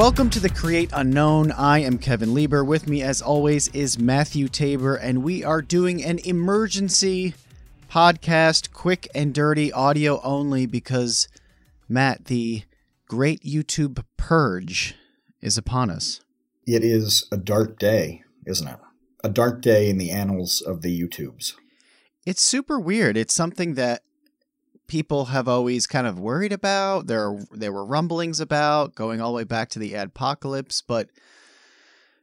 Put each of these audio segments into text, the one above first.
Welcome to the Create Unknown. I am Kevin Lieber. With me, as always, is Matthew Tabor, and we are doing an emergency podcast, quick and dirty, audio only, because Matt, the great YouTube purge is upon us. It is a dark day, isn't it? A dark day in the annals of the YouTubes. It's super weird. It's something that people have always kind of worried about. There there were rumblings about going all the way back to the adpocalypse, but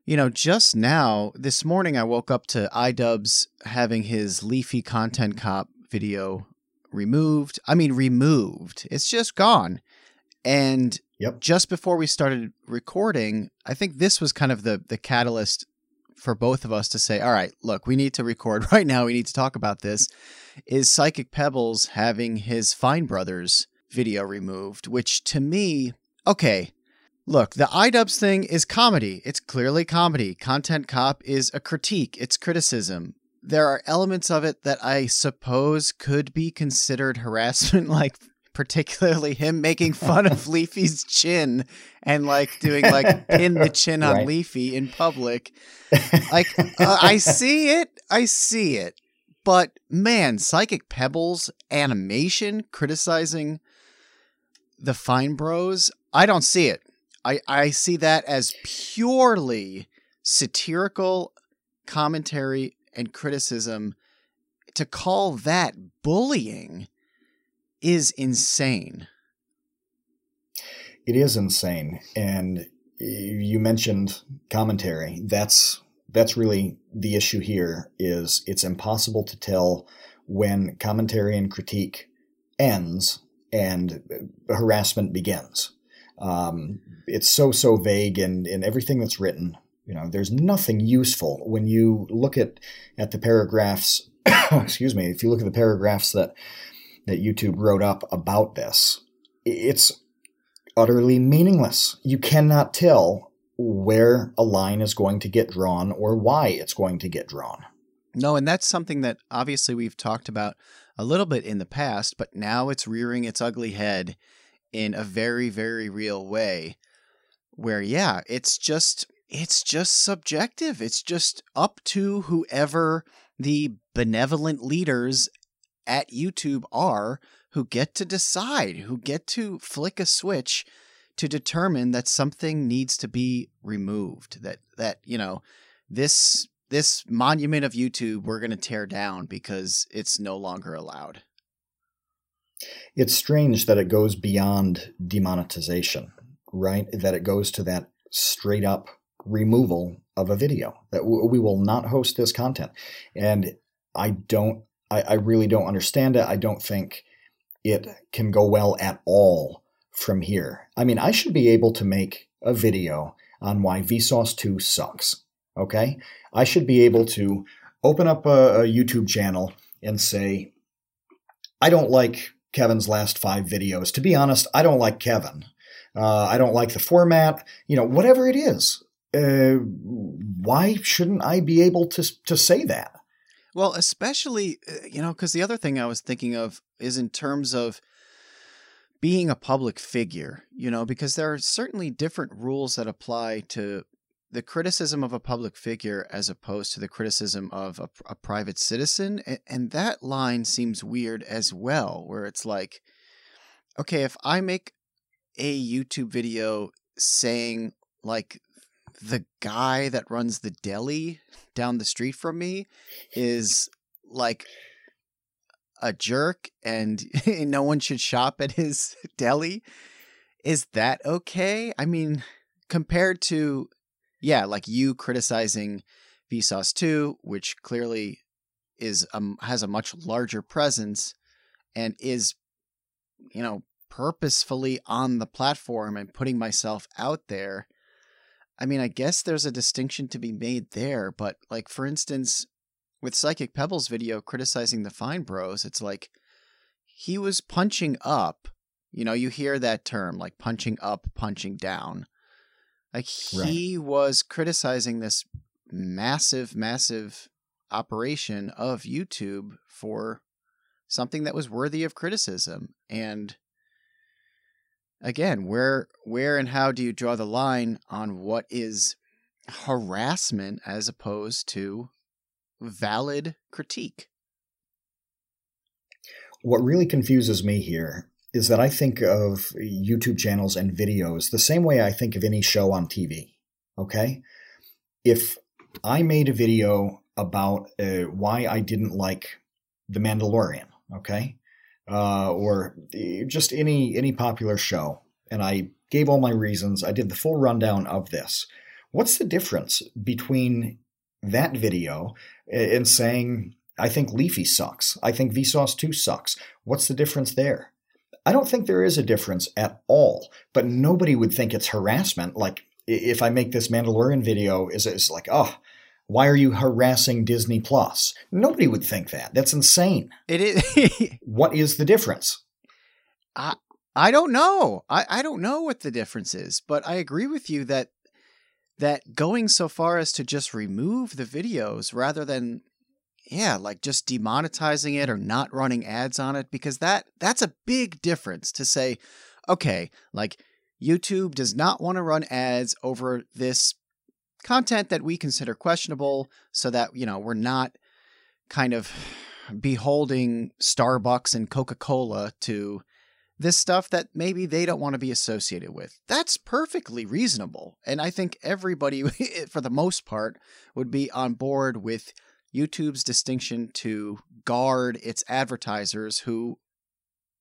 you know, just now this morning I woke up to iDubbbz having his leafy content cop video removed. I mean removed. It's just gone. And Yep. just before we started recording, I think this was kind of the the catalyst for both of us to say, all right, look, we need to record right now. We need to talk about this. Is Psychic Pebbles having his Fine Brothers video removed? Which to me, okay, look, the iDubbbz thing is comedy. It's clearly comedy. Content Cop is a critique, it's criticism. There are elements of it that I suppose could be considered harassment, like particularly him making fun of Leafy's chin and like doing like pin the chin on Right. Leafy in public. Like uh, I see it, I see it. But man, Psychic Pebbles animation criticizing the Fine Bros, I don't see it. I I see that as purely satirical commentary and criticism. To call that bullying is insane. It is insane. And eh, you mentioned commentary. That's that's really the issue here is it's impossible to tell when commentary and critique ends and harassment begins. Um, it's so so vague and in everything that's written you know there's nothing useful when you look at at the paragraphs excuse me if you look at the paragraphs that that youtube wrote up about this it's utterly meaningless you cannot tell where a line is going to get drawn or why it's going to get drawn No, and that's something that obviously we've talked about a little bit in the past, but now it's rearing its ugly head in a very, very real way. Where, yeah, it's just it's just subjective. It's just up to whoever the benevolent leaders at YouTube are who get to decide, who get to flick a switch to determine that something needs to be removed. That that, you know, this this monument of YouTube we're going to tear down because it's no longer allowed. it's strange that it goes beyond demonetization right that it goes to that straight up removal of a video that w- we will not host this content and i don't I, I really don't understand it i don't think it can go well at all from here i mean i should be able to make a video on why vsauce 2 sucks okay i should be able to open up a, a youtube channel and say i don't like kevin's last five videos to be honest i don't like kevin uh, I don't like the format, you know, whatever it is. Uh, why shouldn't I be able to to say that? Well, especially, uh, you know, because the other thing I was thinking of is in terms of being a public figure, you know, because there are certainly different rules that apply to the criticism of a public figure as opposed to the criticism of a, a private citizen. And, and that line seems weird as well, where it's like, okay, if I make a YouTube video saying, like, the guy that runs the deli down the street from me is like a jerk and no one should shop at his deli is that okay? I mean compared to yeah like you criticizing vsauce 2 which clearly is um has a much larger presence and is you know purposefully on the platform and putting myself out there I mean, I guess there's a distinction to be made there, but like for instance, with Psychic Pebbles video criticizing the Fine Bros, it's like he was punching up. You know, you hear that term like punching up, punching down. Like he was criticizing this massive, massive operation of YouTube for something that was worthy of criticism. And again, where where and how do you draw the line on what is harassment as opposed to valid critique? What really confuses me here is that I think of YouTube channels and videos the same way I think of any show on TV. Okay? If I made a video about uh, why I didn't like The Mandalorian, okay? Uh, or just any any popular show, and I gave all my reasons. I did the full rundown of this. What's the difference between that video and saying I think Leafy sucks. I think Vsauce 2 sucks. What's the difference there? I don't think there is a difference at all, but nobody would think it's harassment. Like if I make this Mandalorian video, is it's like, oh, why are you harassing Disney Plus? Nobody would think that. That's insane. It is. what is the difference? I I don't know. I, I don't know what the difference is, but I agree with you that that going so far as to just remove the videos rather than yeah, like just demonetizing it or not running ads on it because that that's a big difference to say, okay, like YouTube does not want to run ads over this content that we consider questionable so that, you know, we're not kind of beholding Starbucks and Coca-Cola to this stuff that maybe they don't want to be associated with. That's perfectly reasonable. And I think everybody, for the most part, would be on board with YouTube's distinction to guard its advertisers who,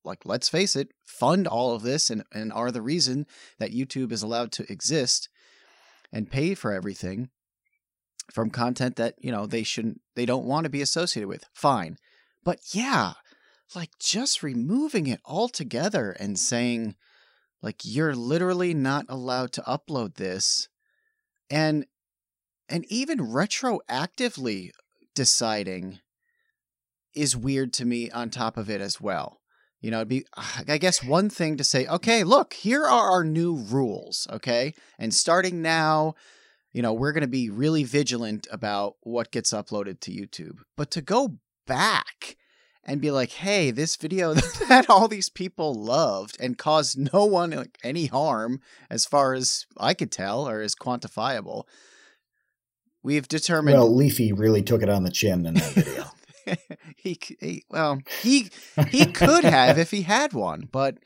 like, let's face it, fund all of this and, and are the reason that YouTube is allowed to exist and pay for everything from content that, you know, they shouldn't, they don't want to be associated with. Fine. But yeah, like just removing it altogether and saying, like, you're literally not allowed to upload this. And and even retroactively deciding is weird to me on top of it as well. You know, it'd be, ah, I guess, one thing to say, okay, look, here are our new rules, okay? And starting now, you know, we're going to be really vigilant about what gets uploaded to YouTube. But to go back and be like, hey, this video that all these people loved and caused no one any harm, as far as I could tell, or is quantifiable, We've determined. Well, Leafy really took it on the chin in that video. he, he, well, he he could have if he had one, but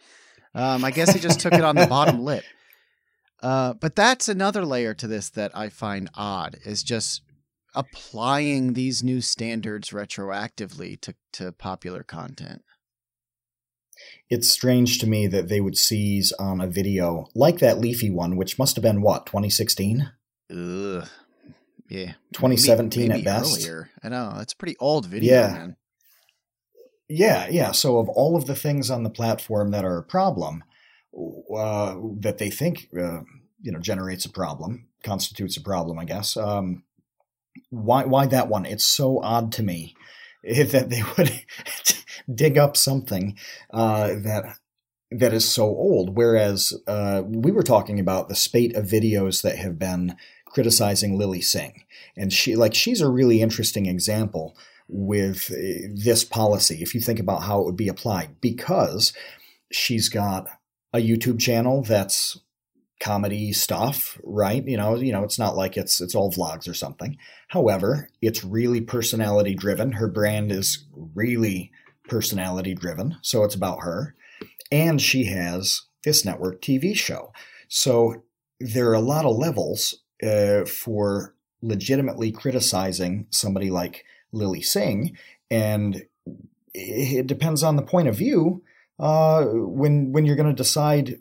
um, I guess he just took it on the bottom lip. Uh, but that's another layer to this that I find odd is just applying these new standards retroactively to, to popular content. It's strange to me that they would seize on a video like that Leafy one, which must have been what, 2016? Ugh, yeah. 2017 maybe, maybe at best. Earlier. I know. It's a pretty old video, yeah. man. Yeah, yeah. So of all of the things on the platform that are a problem, uh, that they think uh, you know generates a problem, constitutes a problem, I guess. Um, why why that one? It's so odd to me that they would dig up something uh, that that is so old. Whereas uh, we were talking about the spate of videos that have been criticizing Lilly Singh. And she like she's a really interesting example with uh, this policy if you think about how it would be applied because she's got a YouTube channel that's comedy stuff, right? You know, you know, it's not like it's it's all vlogs or something. However, it's really personality driven. Her brand is really personality driven, so it's about her. And she has this network TV show. So there are a lot of levels uh, for legitimately criticizing somebody like Lilly Singh, and it depends on the point of view uh, when when you're going to decide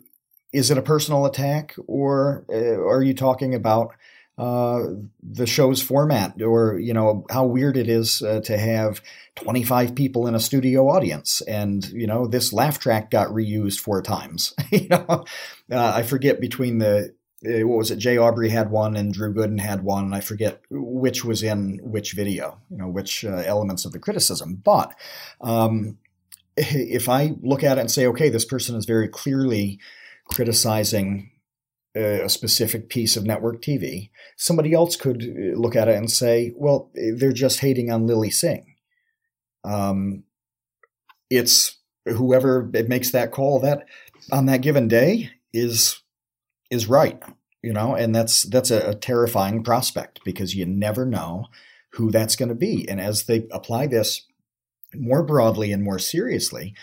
is it a personal attack or uh, are you talking about uh, the show's format or you know how weird it is uh, to have 25 people in a studio audience and you know this laugh track got reused four times you know uh, i forget between the uh, what was it? Jay Aubrey had one and Drew Gooden had one, and I forget which was in which video, you know, which uh, elements of the criticism. But um, if I look at it and say, okay, this person is very clearly criticizing a specific piece of network TV, somebody else could uh, look at it and say, well, they're just hating on Lilly Singh. Um, it's whoever it makes that call that on that given day is is right you know and that's that's a, a terrifying prospect because you never know who that's going to be and as they apply this more broadly and more seriously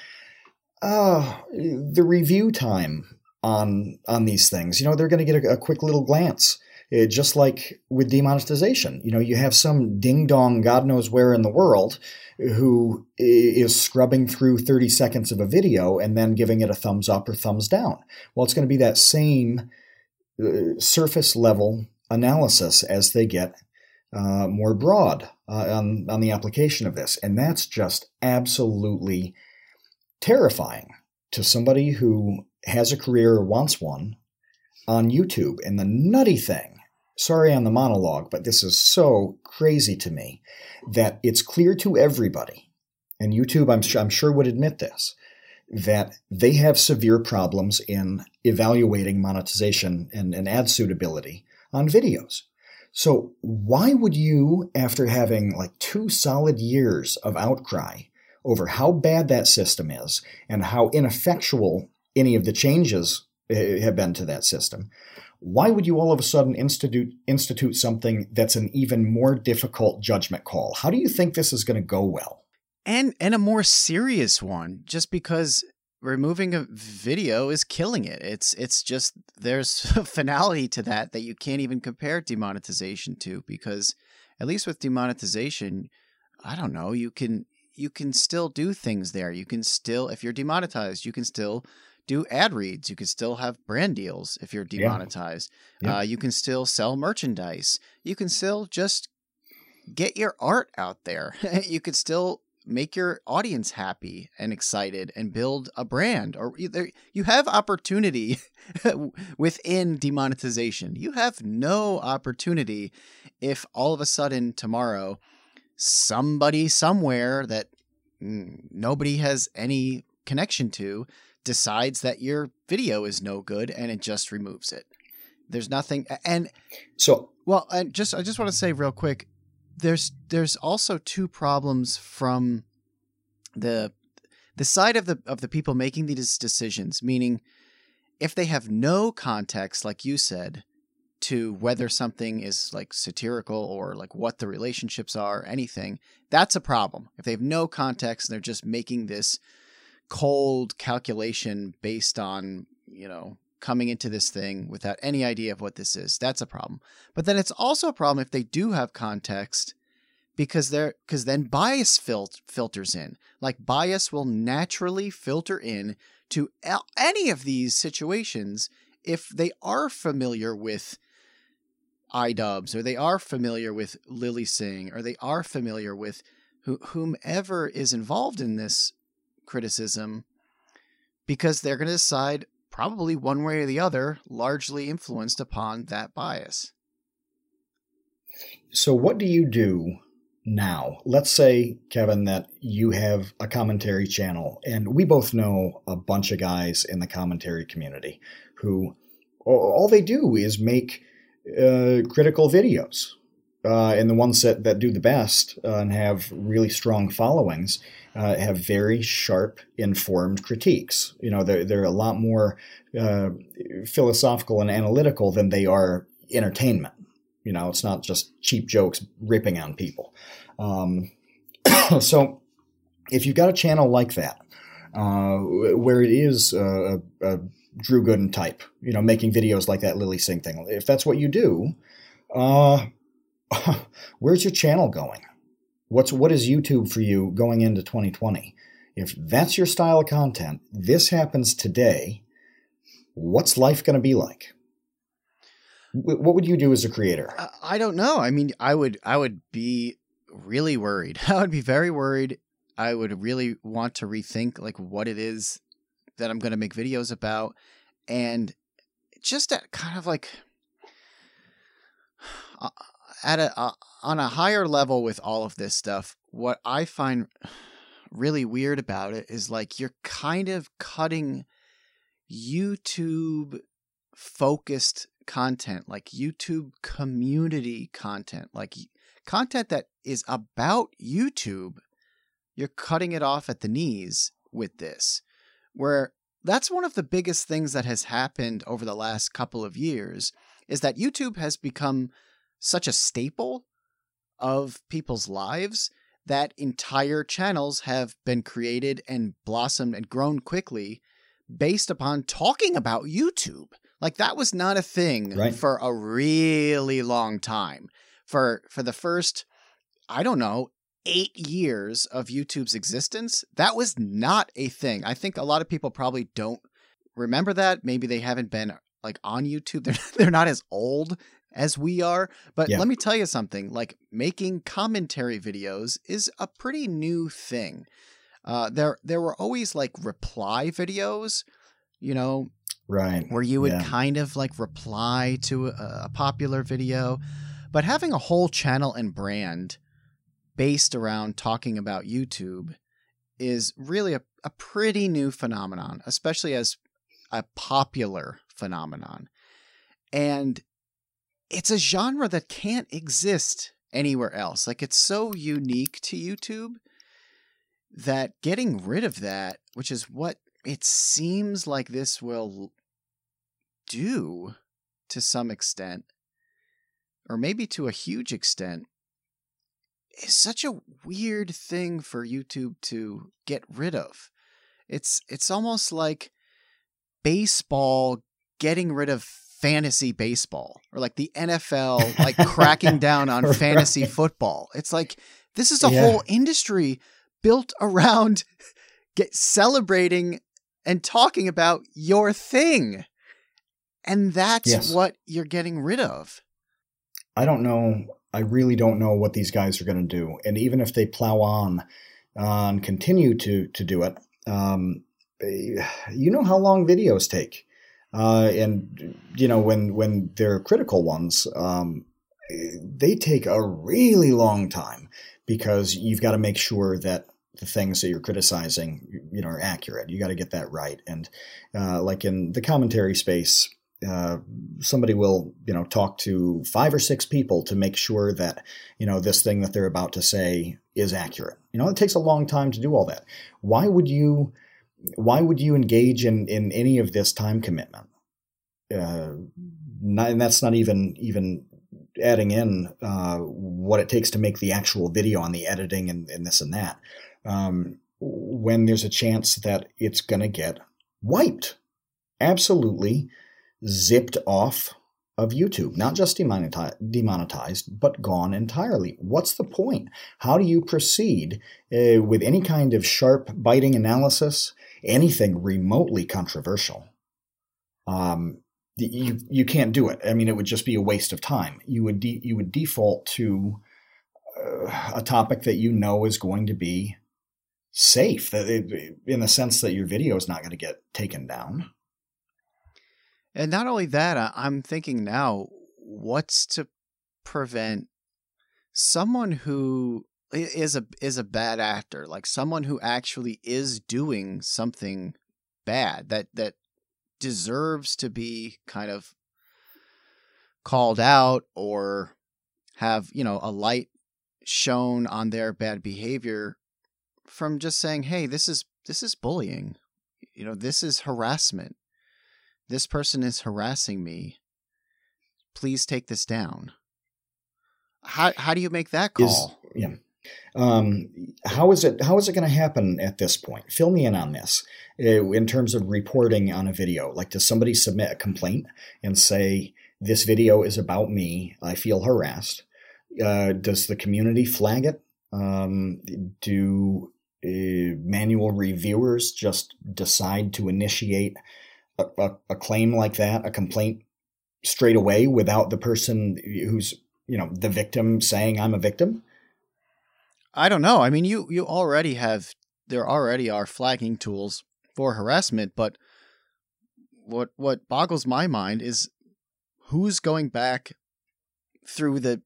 uh, the review time on on these things. You know they're going to get a, a quick little glance. It, uh, just like with demonetization. You know you have some ding dong god knows where in the world who is scrubbing through 30 seconds of a video and then giving it a thumbs up or thumbs down. Well it's going to be that same uh, surface level analysis as they get uh, more broad uh, on, on the application of this. And that's just absolutely terrifying to somebody who has a career or wants one on YouTube. And the nutty thing, sorry on the monologue, but this is so crazy to me that it's clear to everybody, and YouTube, I'm, I'm sure, would admit this, that they have severe problems in evaluating monetization and, and ad suitability on videos. So, why would you, after having like two solid years of outcry over how bad that system is and how ineffectual any of the changes eh, have been to that system, why would you all of a sudden institute institute something that's an even more difficult judgment call? How do you think this is going to go well? And and a more serious one, just because removing a video is killing it. It's it's just there's a finality to that that you can't even compare demonetization to because at least with demonetization, I don't know, you can you can still do things there. You can still if you're demonetized, you can still do ad reads. You can still have brand deals if you're demonetized. Yeah. Yeah. Uh, you can still sell merchandise. You can still just get your art out there. you could still make your audience happy and excited and build a brand or either you have opportunity within demonetization you have no opportunity if all of a sudden tomorrow somebody somewhere that nobody has any connection to decides that your video is no good and it just removes it there's nothing and so well and just i just want to say real quick there's there's also two problems from the the side of the of the people making these decisions, meaning if they have no context, like you said, to whether something is like satirical or like what the relationships are, anything, that's a problem. If they have no context and they're just making this cold calculation based on, you know, coming into this thing without any idea of what this is, that's a problem. But then it's also a problem if they do have context because they're because then bias fil- filters in. Like bias will naturally filter in to any of these situations if they are familiar with iDubbbz or they are familiar with Lilly Singh or they are familiar with whomever is involved in this criticism because they're going to decide probably one way or the other largely influenced upon that bias. So what do you do now. Let's say, Kevin, that you have a commentary channel, and we both know a bunch of guys in the commentary community who all they do is make uh, critical videos. Uh, and the ones that, that do the best uh, and have really strong followings uh, have very sharp, informed critiques. You know, they're, they're a lot more uh, philosophical and analytical than they are entertainment. You know, it's not just cheap jokes ripping on people. Um, so if you've got a channel like that, uh, where it is a, a, Drew Gooden type, you know, making videos like that Lilly Singh thing, if that's what you do, uh, where's your channel going? What's what is YouTube for you going into 2020? If that's your style of content, this happens today. What's life going to be like? what would you do as a creator? I don't know. I mean, I would I would be really worried. I would be very worried. I would really want to rethink like what it is that I'm going to make videos about and just at kind of like at a uh, on a higher level with all of this stuff what I find really weird about it is like you're kind of cutting YouTube focused content, like YouTube community content, like content that is about YouTube, you're cutting it off at the knees with this, where that's one of the biggest things that has happened over the last couple of years is that YouTube has become such a staple of people's lives that entire channels have been created and blossomed and grown quickly based upon talking about YouTube. Like that was not a thing Right. for a really long time. For for the first I don't know, 8 years of YouTube's existence, that was not a thing. I think a lot of people probably don't remember that. Maybe they haven't been like on YouTube. They're they're not as old as we are. But Yeah. let me tell you something like making commentary videos is a pretty new thing. Uh, there, there were always like reply videos, you know, Right. where you would Yeah. kind of like reply to a, a popular video. But having a whole channel and brand based around talking about YouTube is really a, a pretty new phenomenon, especially as a popular phenomenon. And it's a genre that can't exist anywhere else. Like it's so unique to YouTube that getting rid of that, which is what it seems like this will do to some extent, or maybe to a huge extent, is such a weird thing for YouTube to get rid of. It's it's almost like baseball getting rid of fantasy baseball or like the NFL like cracking down on fantasy football. It's like this is a Yeah. whole industry built around get celebrating and talking about your thing. And that's Yes. what you're getting rid of. I don't know. I really don't know what these guys are going to do. And even if they plow on uh, and continue to to do it, um, eh, you know how long videos take. Uh, and you know when when they're critical ones, um, they take a really long time because you've got to make sure that the things that you're criticizing, you know, are accurate. You got to get that right. And uh, like in the commentary space, uh, somebody will you know talk to five or six people to make sure that you know this thing that they're about to say is accurate you know it takes a long time to do all that why would you why would you engage in in any of this time commitment uh, not, and that's not even even adding in uh, what it takes to make the actual video on the editing and, and this and that um, when there's a chance that it's going to get wiped absolutely zipped off of YouTube, not just demonetized, demonetized, but gone entirely. What's the point? How do you proceed uh, with any kind of sharp, biting analysis, anything remotely controversial? Um, you you can't do it. I mean, it would just be a waste of time. You would de- you would default to uh, a topic that you know is going to be safe, that it, in the sense that your video is not going to get taken down. And not only that, I- I'm thinking now, what's to prevent someone who is a is a bad actor, like someone who actually is doing something bad that that deserves to be kind of called out or have, you know, a light shown on their bad behavior from just saying, "Hey, this is this is bullying. You know, this is harassment this person is harassing me. Please take this down. How how do you make that call? yeah. Um, how is it? How is it going to happen at this point? Fill me in on this. Uh, in terms of reporting on a video, like does somebody submit a complaint and say this video is about me? I feel harassed. Uh, does the community flag it? Um, do uh, manual reviewers just decide to initiate a, a, a claim like that, a complaint straight away without the person who's you know the victim saying I'm a victim? I don't know. I mean, you you already have there already are flagging tools for harassment, but what what boggles my mind is who's going back through the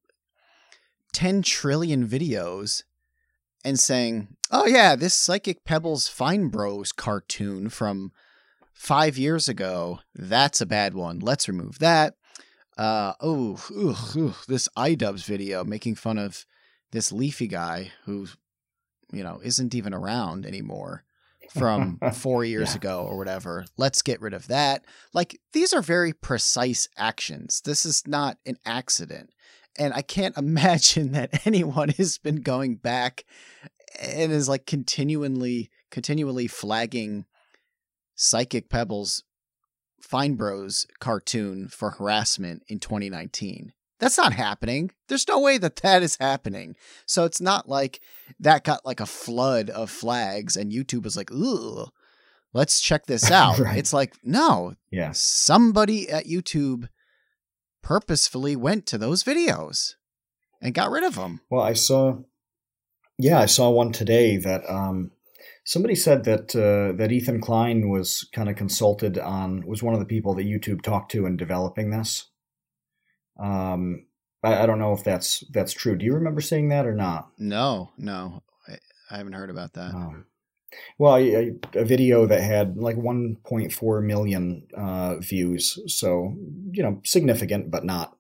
10 trillion videos and saying, "Oh yeah, this Psychic Pebbles Fine Bros cartoon from 5 years ago, that's a bad one. Let's remove that." Uh oh, this iDubbbz video making fun of this leafy guy who you know isn't even around anymore from four years Yeah. ago or whatever. Let's get rid of that. Like these are very precise actions. This is not an accident. And I can't imagine that anyone has been going back and is like continually continually flagging Psychic Pebbles Fine Bros cartoon for harassment in 2019. That's not happening. There's no way that that is happening. So it's not like that got like a flood of flags and YouTube was like, "Ooh, let's check this out." Right. It's like, "No, yeah. somebody at YouTube purposefully went to those videos and got rid of them." Well, I saw, yeah, I saw one today that um, somebody said that uh, that Ethan Klein was kind of consulted on was one of the people that YouTube talked to in developing this. Um, I, I don't know if that's that's true. Do you remember seeing that or not? No, no. I, I haven't heard about that. Um, well, a video that had like 1.4 million uh, views, so you know, significant, but not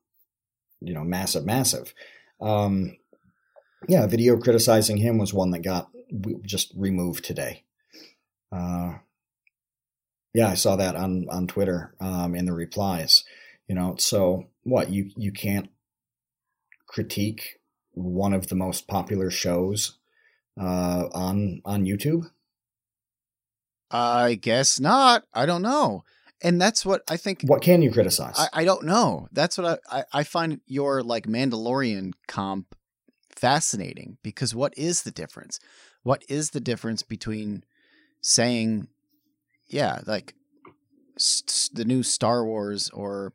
you know, massive, massive. Um, yeah, a video criticizing him was one that got just removed today. Uh, yeah, I saw that on on Twitter um, in the replies. You know, so what you you can't critique one of the most popular shows uh, on on YouTube. I guess not. I don't know. And that's what I think What can you criticize? I, I don't know. That's what I, I, I find your like Mandalorian comp fascinating because what is the difference? What is the difference between saying, yeah, like the new Star Wars or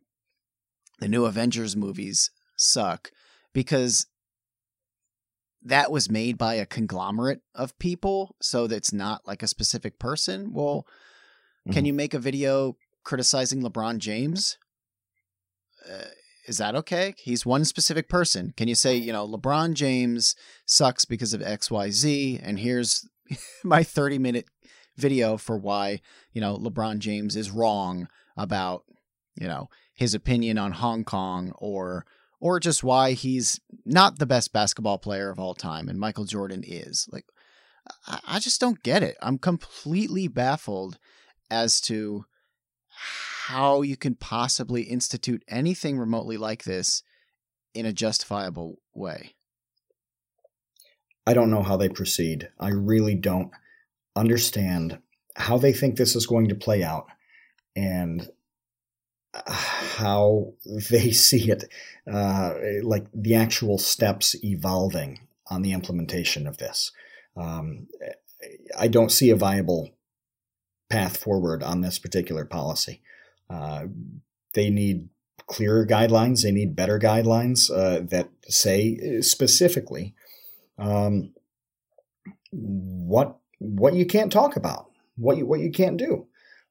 the new Avengers movies suck because that was made by a conglomerate of people, so that's not like a specific person. Well, can Mhm. you make a video criticizing LeBron James? Uh, is that okay? He's one specific person. Can you say, you know, LeBron James sucks because of XYZ, and here's my 30 minute video for why, you know, LeBron James is wrong about, you know, his opinion on Hong Kong or or just why he's not the best basketball player of all time and Michael Jordan is. Like I, I just don't get it. I'm completely baffled as to how you can possibly institute anything remotely like this in a justifiable way. I don't know how they proceed. I really don't understand how they think this is going to play out and how they see it, uh, like the actual steps evolving on the implementation of this. Um, I don't see a viable path forward on this particular policy. Uh, they need clearer guidelines. They need better guidelines uh, that say specifically um, what what you can't talk about, what you what you can't do.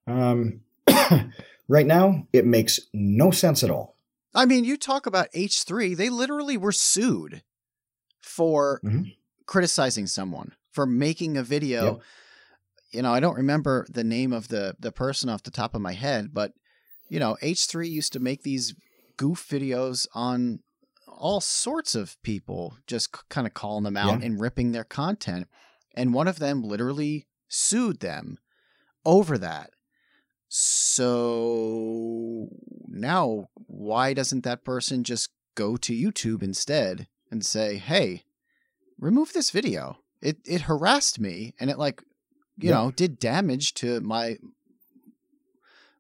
Um, right now, it makes no sense at all. I mean, you talk about H3, they literally were sued for Mhm. criticizing someone, for making a video. Yep. You know, I don't remember the name of the the person off the top of my head, but you know, H3 used to make these goof videos on all sorts of people, just kind of calling them out Yeah. and ripping their content. And one of them literally sued them over that. So now, why doesn't that person just go to YouTube instead and say, "Hey, remove this video. It it harassed me and it like, you Yeah. know, did damage to my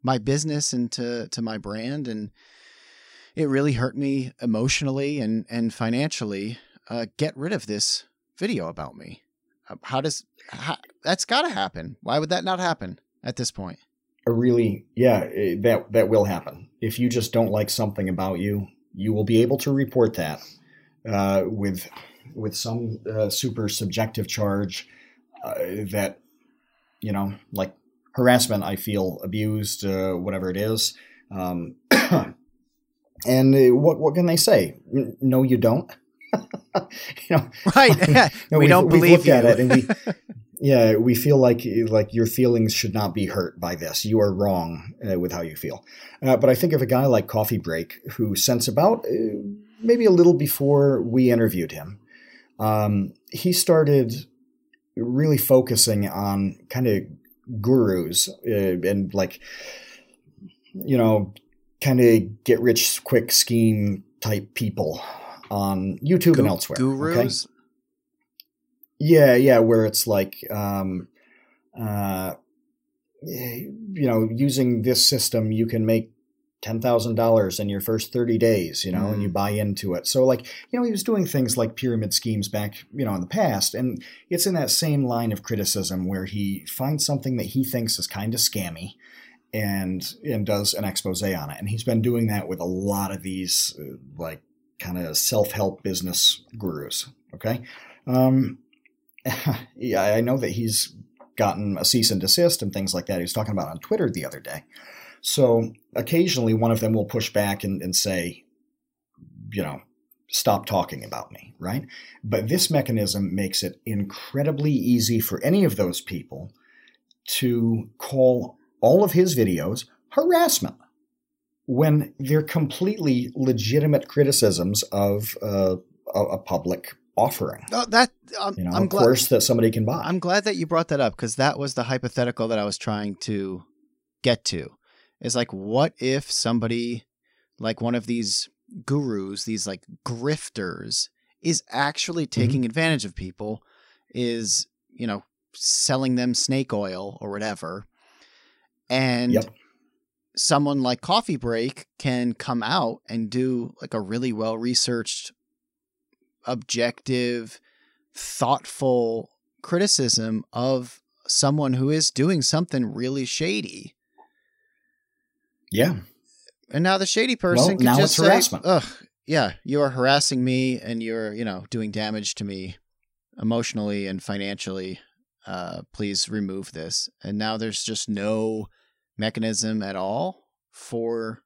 my business and to to my brand and it really hurt me emotionally and and financially. Uh, get rid of this video about me. Uh, How does how, that's got to happen? Why would that not happen at this point? A really, yeah, eh, that that will happen. If you just don't like something about you, you will be able to report that uh, with with some uh, super subjective charge uh, that you know, like harassment. I feel abused, uh, whatever it is. Um, and uh, what what can they say? No, you don't. you know, Right? No, we we've- don't believe you. at it and we yeah we feel like like your feelings should not be hurt by this you are wrong uh, with how you feel uh, but i think of a guy like coffee break who since about uh, maybe a little before we interviewed him um, he started really focusing on kind of gurus uh, and like you know kind of get rich quick scheme type people on YouTube Gu- and elsewhere. Gurus. Okay? Yeah, yeah, where it's like, um, uh, you know, using this system, you can make ten thousand dollars in your first thirty days, you know, mm. and you mm. buy into it. So, like, you know, he was doing things like pyramid schemes back, you know, in the past, and it's in that same line of criticism where he finds something that he thinks is kind of scammy, and and does an expose on it. And he's been doing that with a lot of these uh, like kind of self help business gurus. Okay, um, yeah, I know that he's gotten a cease and desist and things like that. He was talking about on Twitter the other day. So occasionally, one of them will push back and, and say, you know, stop talking about me, right? But this mechanism makes it incredibly easy for any of those people to call all of his videos harassment when they're completely legitimate criticisms of uh, a, a, public offering. Oh, that um, you know, I'm glad, course that somebody can buy. I'm glad that you brought that up because that was the hypothetical that I was trying to get to. Is like, what if somebody like one of these gurus, these like grifters, is actually mm-hmm. taking mm-hmm. advantage of people, is you know selling them snake oil or whatever and yep. someone like Coffee Break can come out and do like a really well researched, objective, thoughtful criticism of someone who is doing something really shady. Yeah. And now the shady person well, can now just say, harassment. "Ugh, yeah, you are harassing me, and you're, you know, doing damage to me emotionally and financially uh, please remove this. And now there's just no mechanism at all for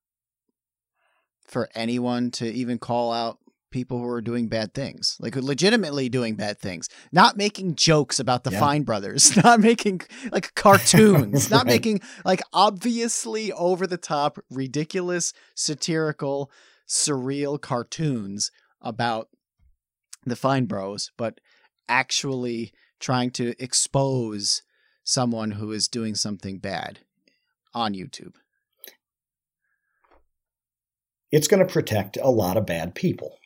for anyone to even call out people who are doing bad things, like legitimately doing bad things, not making jokes about the yeah. Fine Brothers, not making like cartoons, right. not making like obviously over the top, ridiculous, satirical, surreal cartoons about the Fine Bros, but actually trying to expose someone who is doing something bad on YouTube. It's going to protect a lot of bad people.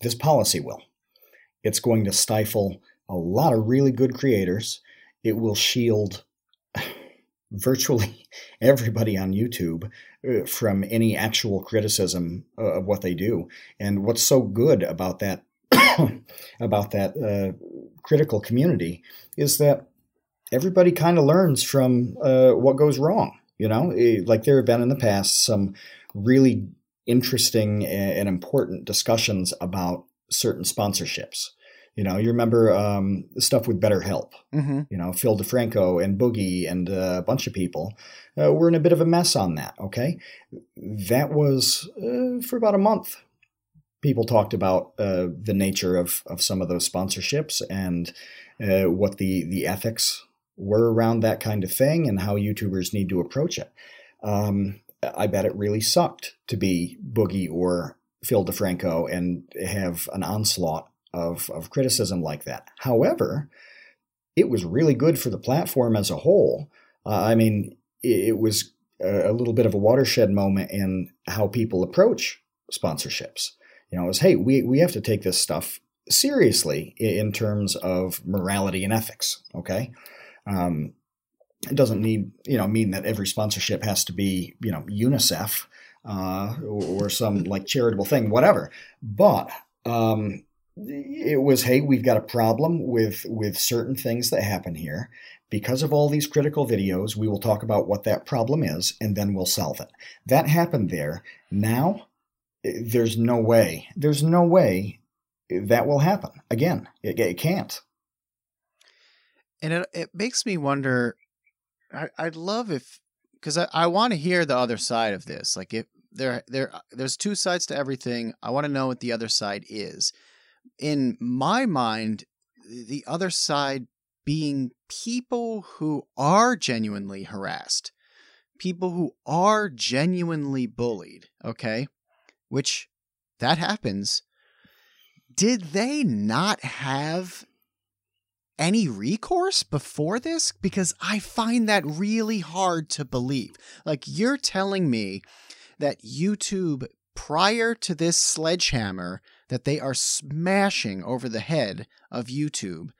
This policy will. It's going to stifle a lot of really good creators. It will shield virtually everybody on YouTube uh, from any actual criticism of what they do. And what's so good about that about that uh, critical community is that everybody kind of learns from uh, what goes wrong. You know, eh, like there have been in the past some really interesting and important discussions about certain sponsorships. You know, you remember um, stuff with BetterHelp. Mm-hmm. You know, Phil DeFranco and Boogie and uh, a bunch of people uh, were in a bit of a mess on that. Okay, that was uh, for about a month people talked about uh, the nature of, of some of those sponsorships and uh, what the, the ethics were around that kind of thing and how YouTubers need to approach it. Um, I bet it really sucked to be Boogie or Phil DeFranco and have an onslaught of, of criticism like that. However, it was really good for the platform as a whole. Uh, I mean, it, it was a, little bit of a watershed moment in how people approach sponsorships you know, is hey, we, we have to take this stuff seriously in terms of morality and ethics. Okay. Um, it doesn't need, you know, mean that every sponsorship has to be, you know, UNICEF uh, or, some like charitable thing, whatever. But um, it was, hey, we've got a problem with with certain things that happen here. Because of all these critical videos, we will talk about what that problem is, and then we'll solve it. That happened there. Now there's no way. There's no way that will happen again. It, it can't. And it it makes me wonder. I, I'd love if because I, I want to hear the other side of this. Like if there there uh, there's two sides to everything. I want to know what the other side is. In my mind, the other side being people who are genuinely harassed, people who are genuinely bullied. Okay, which that happens, did they not have any recourse before this? Because I find that really hard to believe. Like, you're telling me that YouTube, prior to this sledgehammer that they are smashing over the head of YouTube,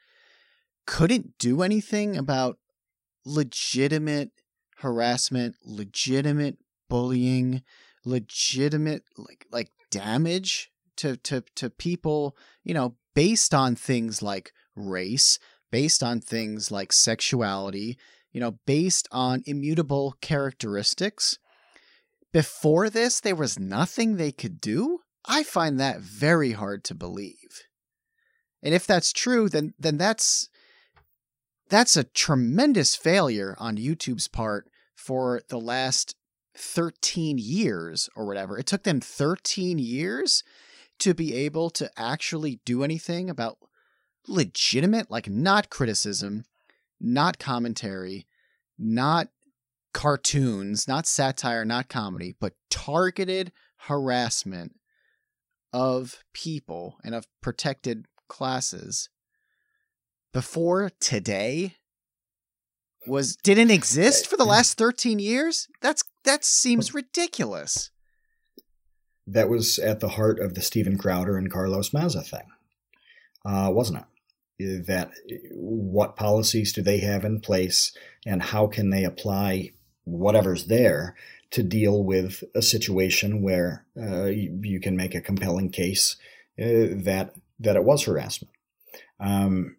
couldn't do anything about legitimate harassment, legitimate bullying, legitimate like like damage to to to people, you know, based on things like race, based on things like sexuality, you know, based on immutable characteristics. Before this, there was nothing they could do. I find that very hard to believe. And if that's true, then then that's that's a tremendous failure on YouTube's part for the last 13 years or whatever. It took them 13 years to be able to actually do anything about legitimate, like not criticism, not commentary, not cartoons, not satire, not comedy, but targeted harassment of people and of protected classes before today was didn't exist for the last 13 years? That's that seems ridiculous. That was at the heart of the Steven Crowder and Carlos Maza thing uh, wasn't it that what policies do they have in place and how can they apply whatever's there to deal with a situation where uh, you, you, can make a compelling case uh, that that it was harassment. Um,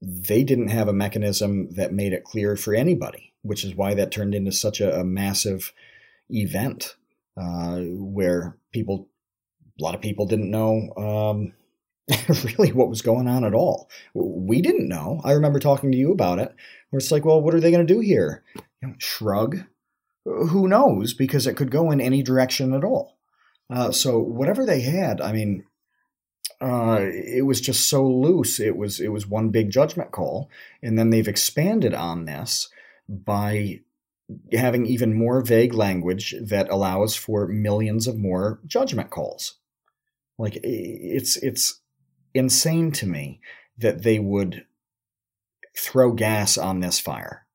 they didn't have a mechanism that made it clear for anybody, which is why that turned into such a, a massive event uh, where people, a lot of people didn't know um, really what was going on at all. We didn't know. I remember talking to you about it, where it's like, well, what are they going to do here? You know, shrug. Who knows? Because it could go in any direction at all. Uh, so whatever they had, I mean, uh, it was just so loose. It was it was one big judgment call, and then they've expanded on this by having even more vague language that allows for millions of more judgment calls. Like it's it's insane to me that they would throw gas on this fire.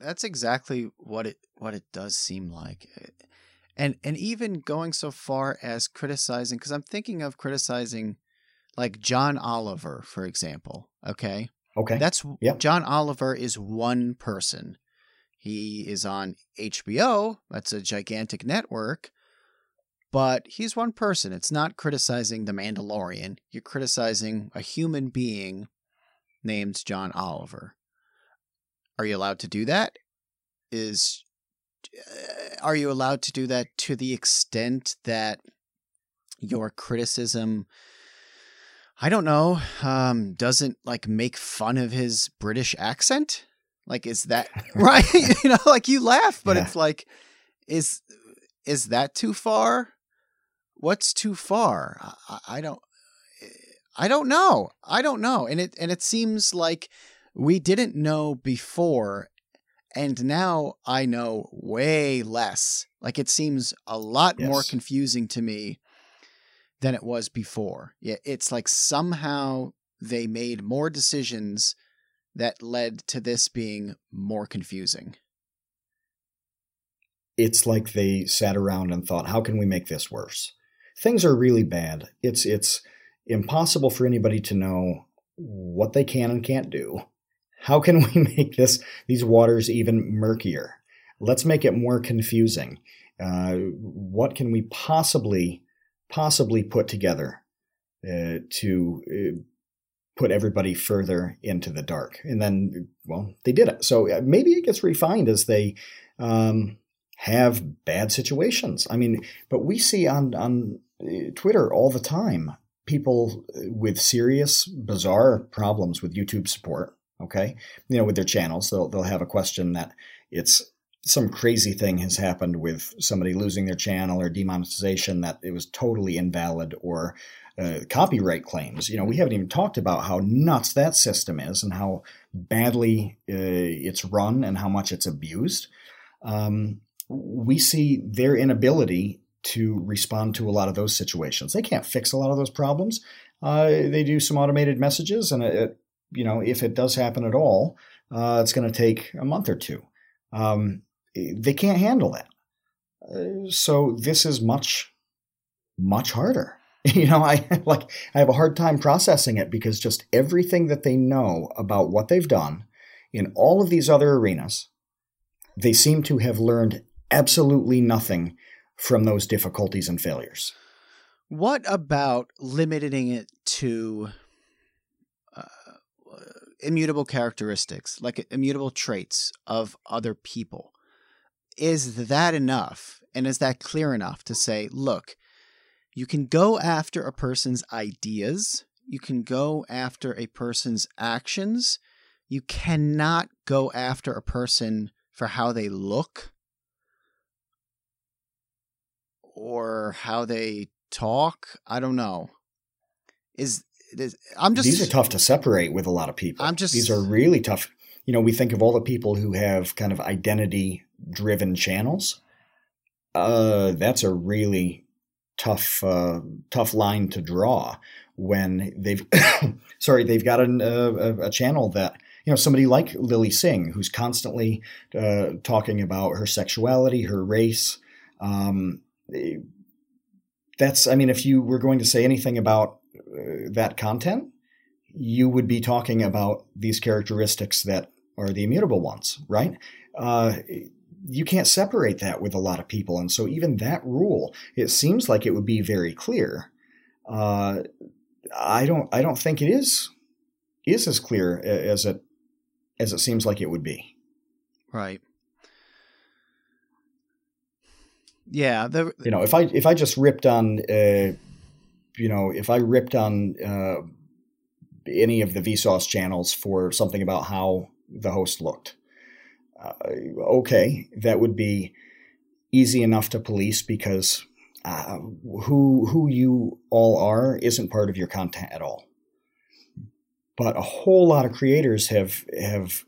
That's exactly what it what it does seem like and and even going so far as criticizing because i'm thinking of criticizing like john oliver for example okay okay that's yep. john oliver is one person he is on hbo that's a gigantic network but he's one person it's not criticizing the mandalorian you're criticizing a human being named john oliver are you allowed to do that is uh, are you allowed to do that to the extent that your criticism I don't know, um, doesn't like make fun of his British accent? Like, is that right? you know, like you laugh, but yeah. it's like, is is that too far? What's too far? I, I don't, I don't know. I don't know, and it and it seems like we didn't know before, and now I know way less. Like it seems a lot yes. more confusing to me than it was before. Yeah, it's like somehow they made more decisions that led to this being more confusing. It's like they sat around and thought, how can we make this worse? Things are really bad. It's it's impossible for anybody to know what they can and can't do how can we make this these waters even murkier? Let's make it more confusing. Uh, what can we possibly possibly put together uh, to uh, put everybody further into the dark? And then, well, they did it. So uh, maybe it gets refined as they um, have bad situations. I mean, but we see on on Twitter all the time people with serious, bizarre problems with YouTube support Okay, you know, with their channels, they'll they'll have a question that it's some crazy thing has happened with somebody losing their channel or demonetization that it was totally invalid or uh, copyright claims. You know, we haven't even talked about how nuts that system is and how badly uh, it's run and how much it's abused. Um, we see their inability to respond to a lot of those situations. They can't fix a lot of those problems. uh, they do some automated messages, and it, it, you know if it does happen at all, uh, it's going to take a month or two. Um, they can't handle that. Uh, so this is much, much harder. You know, I like I have a hard time processing it because just everything that they know about what they've done in all of these other arenas, they seem to have learned absolutely nothing from those difficulties and failures. What about limiting it to uh, immutable characteristics, like immutable traits of other people? Is that enough? And is that clear enough to say, look, you can go after a person's ideas, you can go after a person's actions, you cannot go after a person for how they look or how they talk. I don't know. Is, is I'm just these are tough to separate with a lot of people. I'm just these are really tough. You know, we think of all the people who have kind of identity driven channels. Uh, that's a really tough uh, tough line to draw when they've sorry they've got an, uh, a channel that you know somebody like Lilly Singh who's constantly uh, talking about her sexuality, her race. Um, that's I mean, if you were going to say anything about uh, that content, you would be talking about these characteristics that are the immutable ones, right? Uh, you can't separate that with a lot of people, and so even that rule, it seems like it would be very clear. Uh, I don't. I don't think it is is as clear as it as it seems like it would be. Right. Yeah, the, you know, if I if I just ripped on, uh, you know, if I ripped on uh, any of the Vsauce channels for something about how the host looked, uh, okay, that would be easy enough to police because uh, who who you all are isn't part of your content at all. But a whole lot of creators have have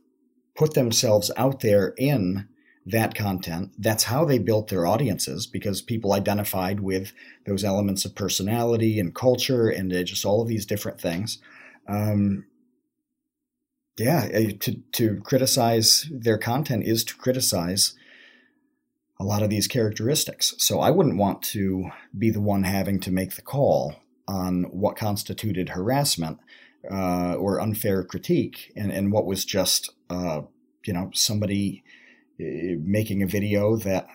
put themselves out there in that content. That's how they built their audiences because people identified with those elements of personality and culture and just all of these different things. Um, yeah, uh, to to criticize their content is to criticize a lot of these characteristics. So I wouldn't want to be the one having to make the call on what constituted harassment uh, or unfair critique and, and what was just uh, you know somebody uh, making a video that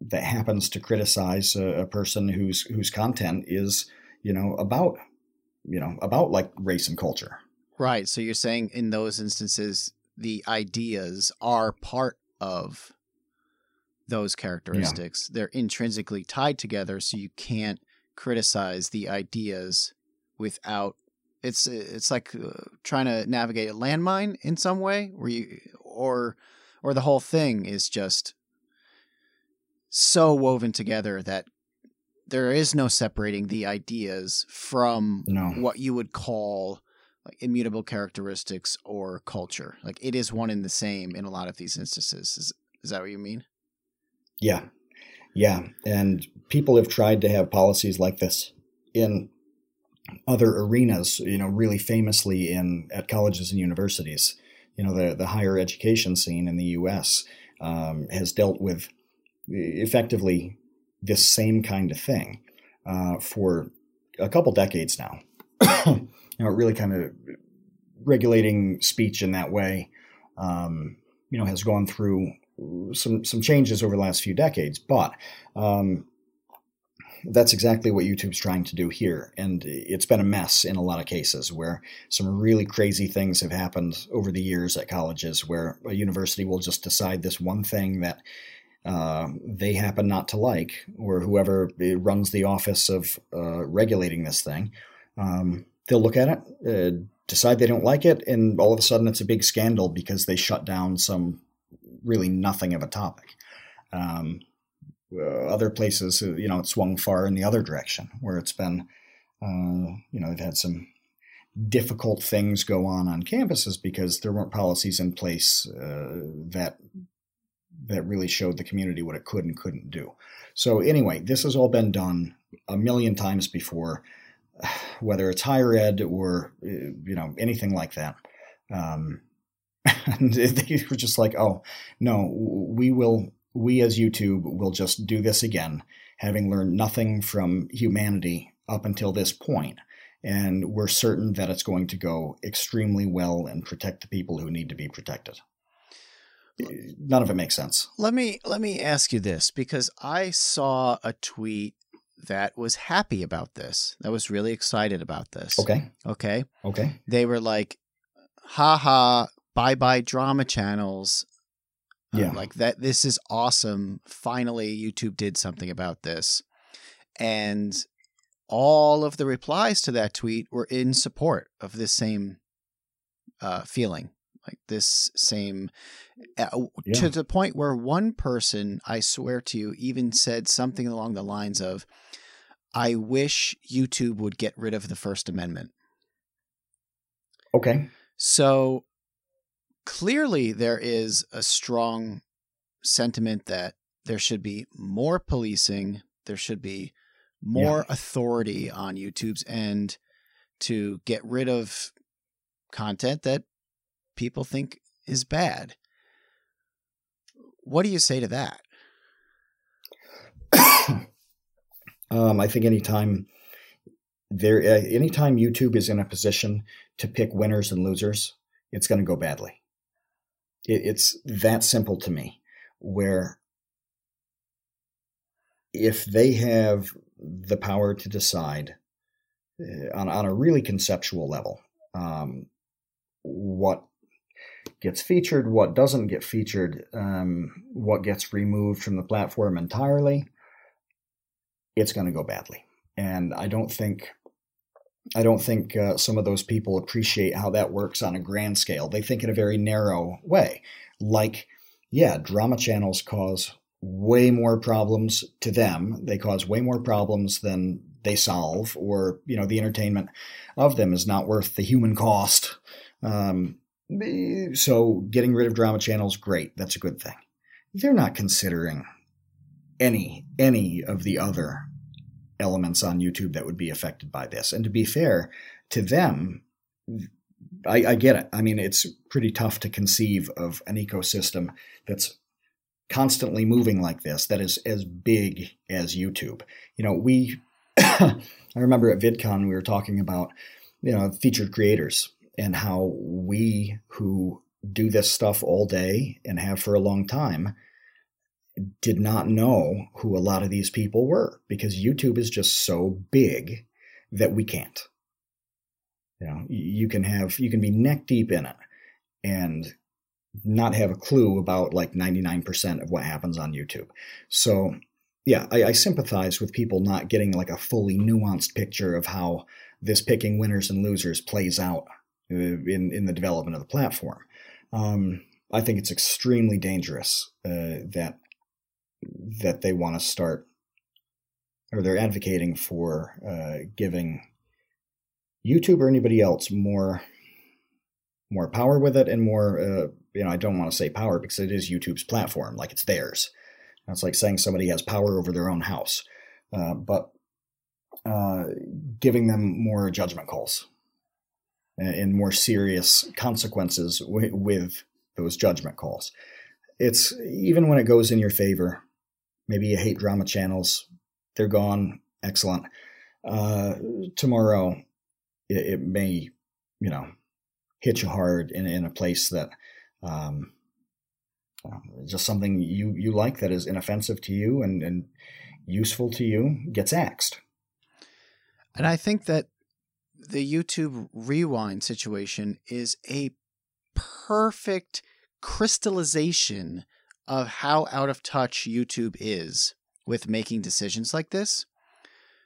that happens to criticize a, a, person whose whose content is you know about you know about like race and culture. Right. So you're saying in those instances the ideas are part of those characteristics. Yeah. they're intrinsically tied together so you can't criticize the ideas without it's it's like uh, trying to navigate a landmine in some way where you or or the whole thing is just so woven together that there is no separating the ideas from no. what you would call like immutable characteristics or culture. Like it is one and the same in a lot of these instances. Is is that what you mean? Yeah. Yeah. And people have tried to have policies like this in other arenas, you know, really famously in at colleges and universities you know the the higher education scene in the U.S. Um, has dealt with effectively this same kind of thing uh, for a couple decades now. you know, really kind of regulating speech in that way. Um, you know, has gone through some some changes over the last few decades, but um, that's exactly what YouTube's trying to do here. And it's been a mess in a lot of cases where some really crazy things have happened over the years at colleges where a university will just decide this one thing that uh, they happen not to like, or whoever runs the office of uh, regulating this thing, um, they'll look at it, uh, decide they don't like it, and all of a sudden it's a big scandal because they shut down some really nothing of a topic. Um, uh, other places, uh, you know, it swung far in the other direction, where it's been, uh, you know, they've had some difficult things go on on campuses because there weren't policies in place uh, that that really showed the community what it could and couldn't do. So anyway, this has all been done a million times before. whether it's higher ed or uh, you know anything like that. Um, and they were just like, "Oh no, we will. We as YouTube will just do this again, having learned nothing from humanity up until this point, and we're certain that it's going to go extremely well and protect the people who need to be protected." None of it makes sense. Let me let me ask you this because I saw a tweet that was happy about this. That was really excited about this. Okay. Okay. Okay. They were like, "Ha ha! Bye bye drama channels." Yeah. like that. This is awesome. Finally, YouTube did something about this, and all of the replies to that tweet were in support of this same uh, feeling, like this same uh, Yeah. to the point where one person, I swear to you, even said something along the lines of, "I wish YouTube would get rid of the First Amendment." Okay. So clearly, there is a strong sentiment that there should be more policing, there should be more authority on YouTube's end to get rid of content that people think is bad. What do you say to that? um, I think anytime there, uh, anytime YouTube is in a position to pick winners and losers, it's going to go badly. It, it's that simple to me. Where if they have the power to decide uh, on on a really conceptual level um, what gets featured, what doesn't get featured, um, what gets removed from the platform entirely, it's going to go badly. And I don't think I don't think uh, some of those people appreciate how that works on a grand scale. They think in a very narrow way. Like, yeah, drama channels cause way more problems to them. They cause way more problems than they solve, or you know, the entertainment of them is not worth the human cost. Um, so, getting rid of drama channels, great. That's a good thing. They're not considering any any of the other elements on YouTube that would be affected by this. And to be fair to them, I, I, get it. I mean, it's pretty tough to conceive of an ecosystem that's constantly moving like this, that is as big as YouTube. You know, we, I remember at VidCon, we were talking about, you know, featured creators and how we who do this stuff all day and have for a long time did not know who a lot of these people were because YouTube is just so big that we can't. You know, you can have you can be neck deep in it and not have a clue about like 99% of what happens on YouTube. So, yeah, I, I sympathize with people not getting like a fully nuanced picture of how this picking winners and losers plays out uh, in in the development of the platform. Um, I think it's extremely dangerous uh, that that they want to start or they're advocating for uh, giving YouTube or anybody else more more power with it and more uh, you know I don't want to say power because it is YouTube's platform like it's theirs. That's like saying somebody has power over their own house, uh, but uh, giving them more judgment calls and more serious consequences w- with those judgment calls. It's even when it goes in your favor. Maybe you hate drama channels; they're gone. Excellent. Uh, tomorrow, it, it, may, you know, hit you hard in in a place that um, just something you you like that is inoffensive to you and and useful to you gets axed. And I think that the YouTube rewind situation is a perfect crystallization of how out of touch YouTube is with making decisions like this.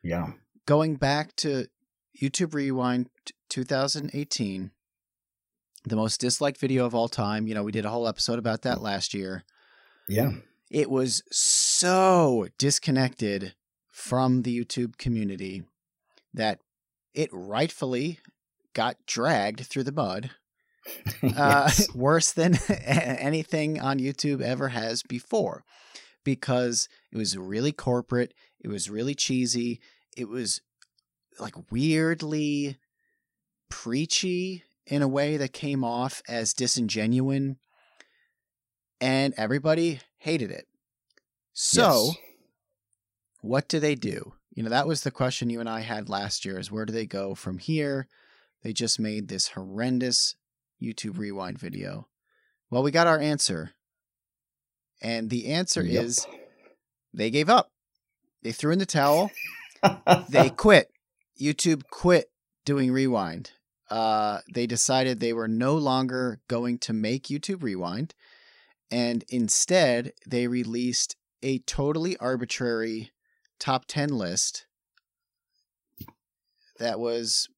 Yeah. Going back to YouTube Rewind 2018, the most disliked video of all time. You know, we did a whole episode about that last year. Yeah. It was so disconnected from the YouTube community that it rightfully got dragged through the mud uh, yes. worse than anything on YouTube ever has before because it was really corporate, it was really cheesy, it was like weirdly preachy in a way that came off as disingenuine and everybody hated it. So, Yes. what do they do? You know, that was the question you and I had last year is where do they go from here? They just made this horrendous YouTube rewind video. Well, we got our answer. And the answer Yep. is they gave up. They threw in the towel. they quit. YouTube quit doing rewind. Uh, they decided they were no longer going to make YouTube rewind. And instead, they released a totally arbitrary top 10 list that was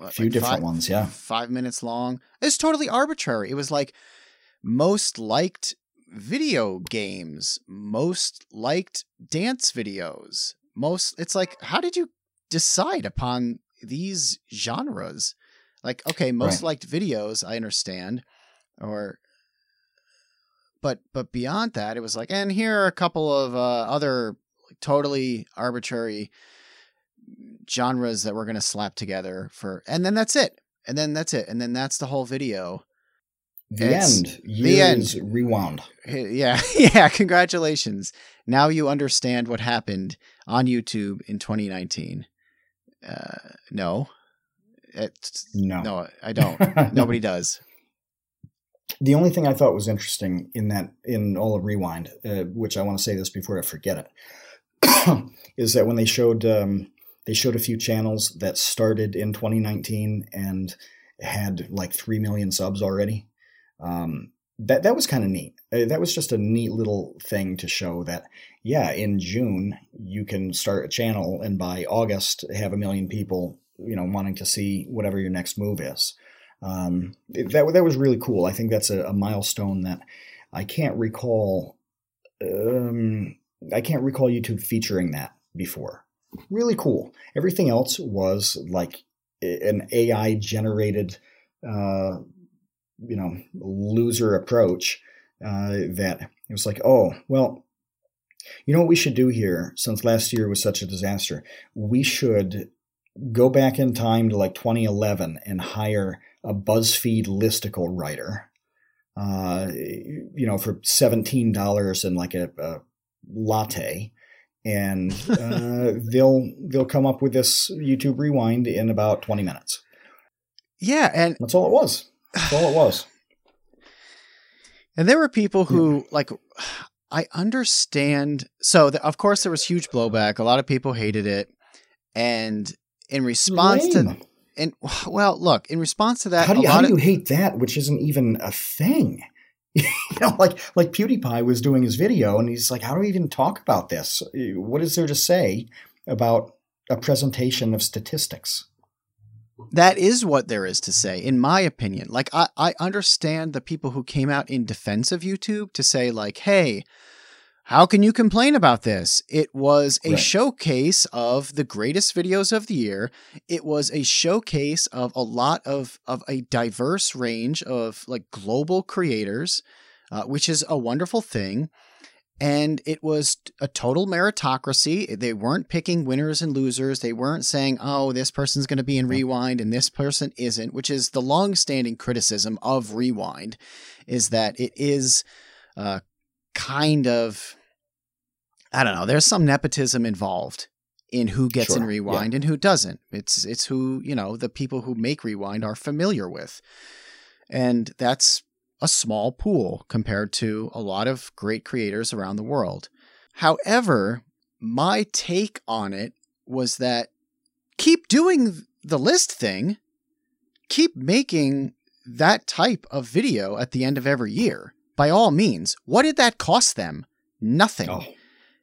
a few like different five- ones, yeah. five minutes long. It's totally arbitrary. It was like most liked video games, most liked dance videos, most. It's like, how did you decide upon these genres? Like, okay, most Right. liked videos, I understand, or. But but beyond that, it was like, and here are a couple of uh, other totally arbitrary genres that we're going to slap together for and then that's it and then that's it and then that's the whole video The It's end. the end. Rewound. Yeah yeah congratulations now you understand what happened on youtube in 2019 uh no it's, No. no i don't nobody does The only thing I thought was interesting in that in all of Rewind, uh, which I want to say this before I forget it, is that when they showed um, they showed a few channels that started in 2019 and had like three million subs already. Um, that that was kind of neat. Uh, that was just a neat little thing to show that yeah, in June you can start a channel and by August have a million people you know wanting to see whatever your next move is. Um, that that was really cool. I think that's a, a milestone that I can't recall. Um, I can't recall YouTube featuring that before. Really cool. Everything else was like an AI generated, uh, you know, loser approach. Uh, that it was like, oh well, you know what we should do here? Since last year was such a disaster, we should go back in time to like 2011 and hire a BuzzFeed listicle writer, uh, you know, for seventeen dollars and like a, a latte, and uh, they'll they'll come up with this YouTube rewind in about twenty minutes. yeah and That's all it was. That's all it was. And there were people who like I understand. So the, of course there was huge blowback. A lot of people hated it, and in response to and well, look, in response to that, how do a you, lot how do of you hate that, which isn't even a thing? you know, like like PewDiePie was doing his video, and he's like, "How do we even talk about this? What is there to say about a presentation of statistics?" that is what there is to say, in my opinion. Like I, I understand the people who came out in defense of YouTube to say like, hey. How can you complain about this? It was a Right. showcase of the greatest videos of the year. It was a showcase of a lot of of a diverse range of like global creators, uh, which is a wonderful thing. And it was a total meritocracy. They weren't picking winners and losers. They weren't saying, "Oh, this person's going to be in Rewind and this person isn't," which is the long-standing criticism of Rewind, is that it is uh, kind of I don't know. There's some nepotism involved in who gets in Sure, Rewind and who doesn't. It's it's who you know the people who make Rewind are familiar with, and that's a small pool compared to a lot of great creators around the world. However, my take on it was that keep doing the list thing, keep making that type of video at the end of every year. By all means, what did that cost them? Nothing. Oh,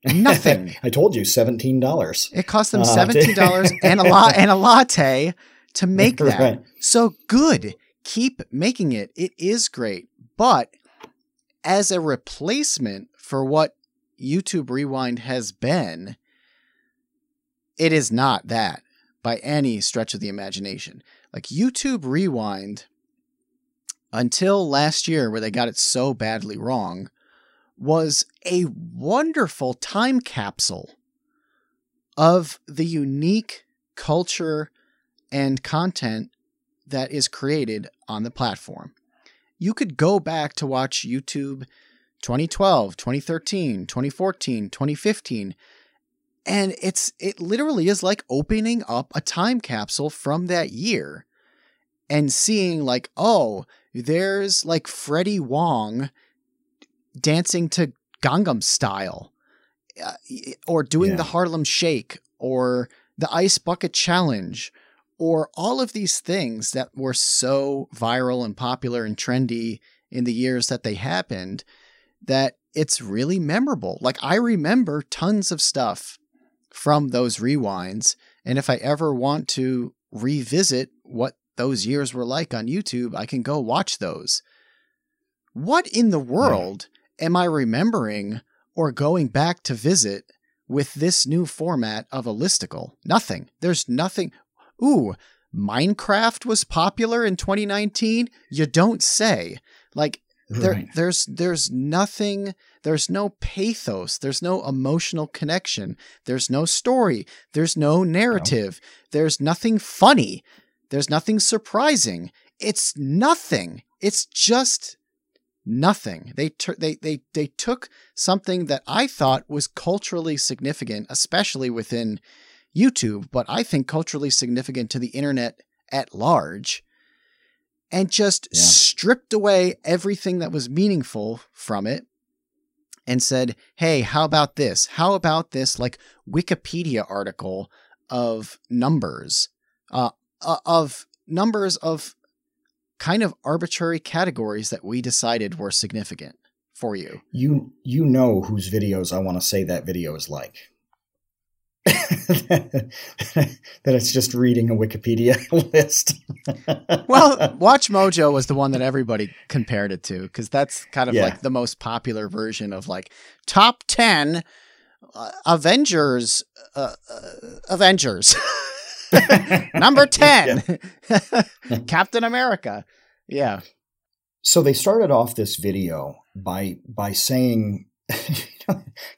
Nothing. I told you, seventeen dollars. It cost them Uh, seventeen dollars and a lot and a latte to make that. Right. So good. Keep making it. It is great. But as a replacement for what YouTube Rewind has been, it is not that by any stretch of the imagination. Like YouTube Rewind, until last year, where they got it so badly wrong, was a wonderful time capsule of the unique culture and content that is created on the platform. You could go back to watch YouTube 2012, 2013, 2014, 2015 and it's it literally is like opening up a time capsule from that year and seeing like oh there's like Freddie Wong dancing to Gangnam Style uh, or doing yeah. the Harlem Shake or the Ice Bucket Challenge or all of these things that were so viral and popular and trendy in the years that they happened that it's really memorable. Like I remember tons of stuff from those rewinds. And if I ever want to revisit what those years were like on YouTube, I can go watch those. What in the world. Am I remembering or going back to visit with this new format of a listicle? Nothing. There's nothing. Ooh, Minecraft was popular in 2019? You don't say. Like, there, right. there's there's nothing there's no pathos there's no emotional connection there's no story there's no narrative no. there's nothing funny there's nothing surprising it's nothing it's just nothing they t- they they they took something that i thought was culturally significant especially within youtube but i think culturally significant to the internet at large and just yeah. stripped away everything that was meaningful from it and said, Hey, how about this? How about this like Wikipedia article of numbers, uh, uh, of numbers of kind of arbitrary categories that we decided were significant for you? You, you know whose videos I want to say that video is like. that it's just reading a Wikipedia list. well, Watch Mojo was the one that everybody compared it to because that's kind of yeah. like the most popular version of like top 10 uh, Avengers uh, uh, Avengers. Number 10 Captain America. Yeah. So they started off this video by by saying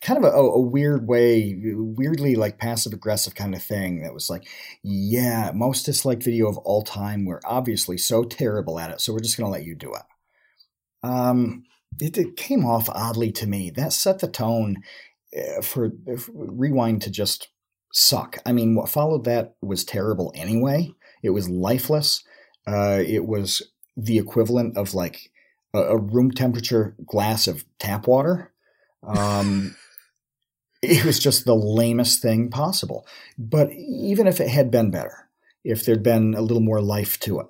kind of a, a, weird way, weirdly like passive aggressive kind of thing that was like, yeah, most disliked video of all time. We're obviously so terrible at it, so we're just going to let you do it. Um, it, it, came off oddly to me. That set the tone uh, for, for rewind to just suck. I mean, what followed that was terrible anyway. It was lifeless. Uh, it was the equivalent of like a, a room temperature glass of tap water um, it was just the lamest thing possible. But even if it had been better, if there'd been a little more life to it,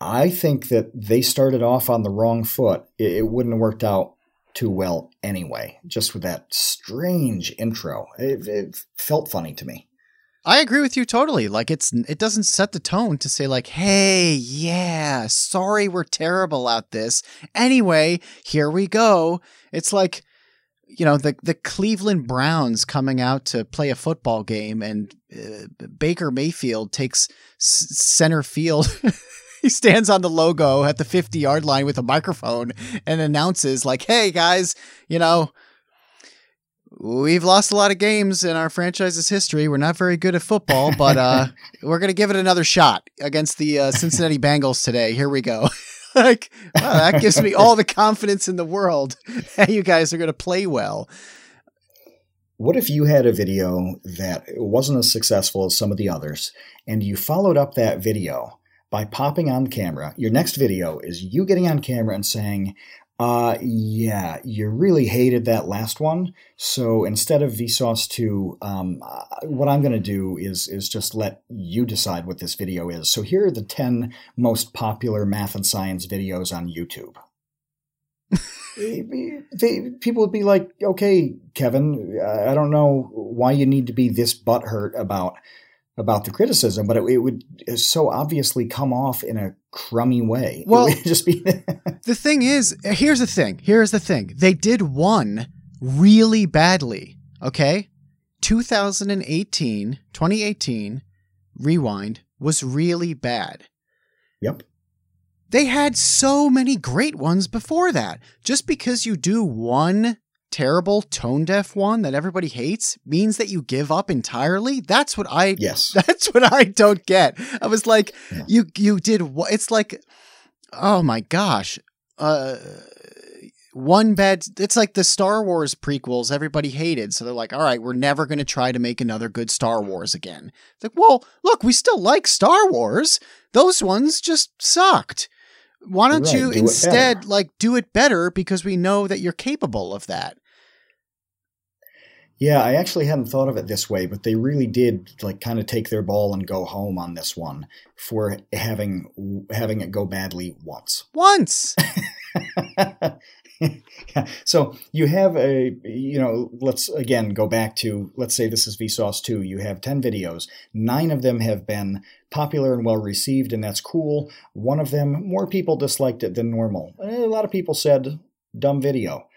I think that they started off on the wrong foot. It, it wouldn't have worked out too well anyway, just with that strange intro. It, it felt funny to me. I agree with you totally. Like it's it doesn't set the tone to say like, "Hey, yeah, sorry we're terrible at this. Anyway, here we go." It's like you know the the Cleveland Browns coming out to play a football game and uh, Baker Mayfield takes s- center field. he stands on the logo at the 50 yard line with a microphone and announces like, "Hey guys, you know, we've lost a lot of games in our franchise's history. We're not very good at football, but uh, we're going to give it another shot against the uh, Cincinnati Bengals today. Here we go. like, wow, that gives me all the confidence in the world that you guys are going to play well. What if you had a video that wasn't as successful as some of the others, and you followed up that video by popping on camera? Your next video is you getting on camera and saying, uh, yeah, you really hated that last one. So instead of Vsauce 2, um, uh, what I'm going to do is is just let you decide what this video is. So here are the 10 most popular math and science videos on YouTube. they, people would be like, okay, Kevin, I don't know why you need to be this butthurt about about the criticism, but it, it, would so obviously come off in a crummy way. Well, just be the thing is, here's the thing. Here's the thing. They did one really badly. Okay, 2018, 2018, rewind was really bad. Yep. They had so many great ones before that. Just because you do one terrible tone deaf one that everybody hates means that you give up entirely? That's what I Yes. that's what I don't get. I was like, Yeah. you you did what? It's like, oh my gosh, uh, one bad. It's like the Star Wars prequels. Everybody hated, so they're like, all right, we're never going to try to make another good Star Wars again. It's like, well, look, we still like Star Wars. Those ones just sucked. Why don't Right, you do instead like do it better because we know that you're capable of that? Yeah, I actually hadn't thought of it this way, but they really did like kind of take their ball and go home on this one for having having it go badly once. Once. So you have a you know let's again go back to let's say this is vsauce 2 you have 10 videos. Nine of them have been popular and well received and that's cool. One of them more people disliked it than normal. Eh, a lot of people said dumb video.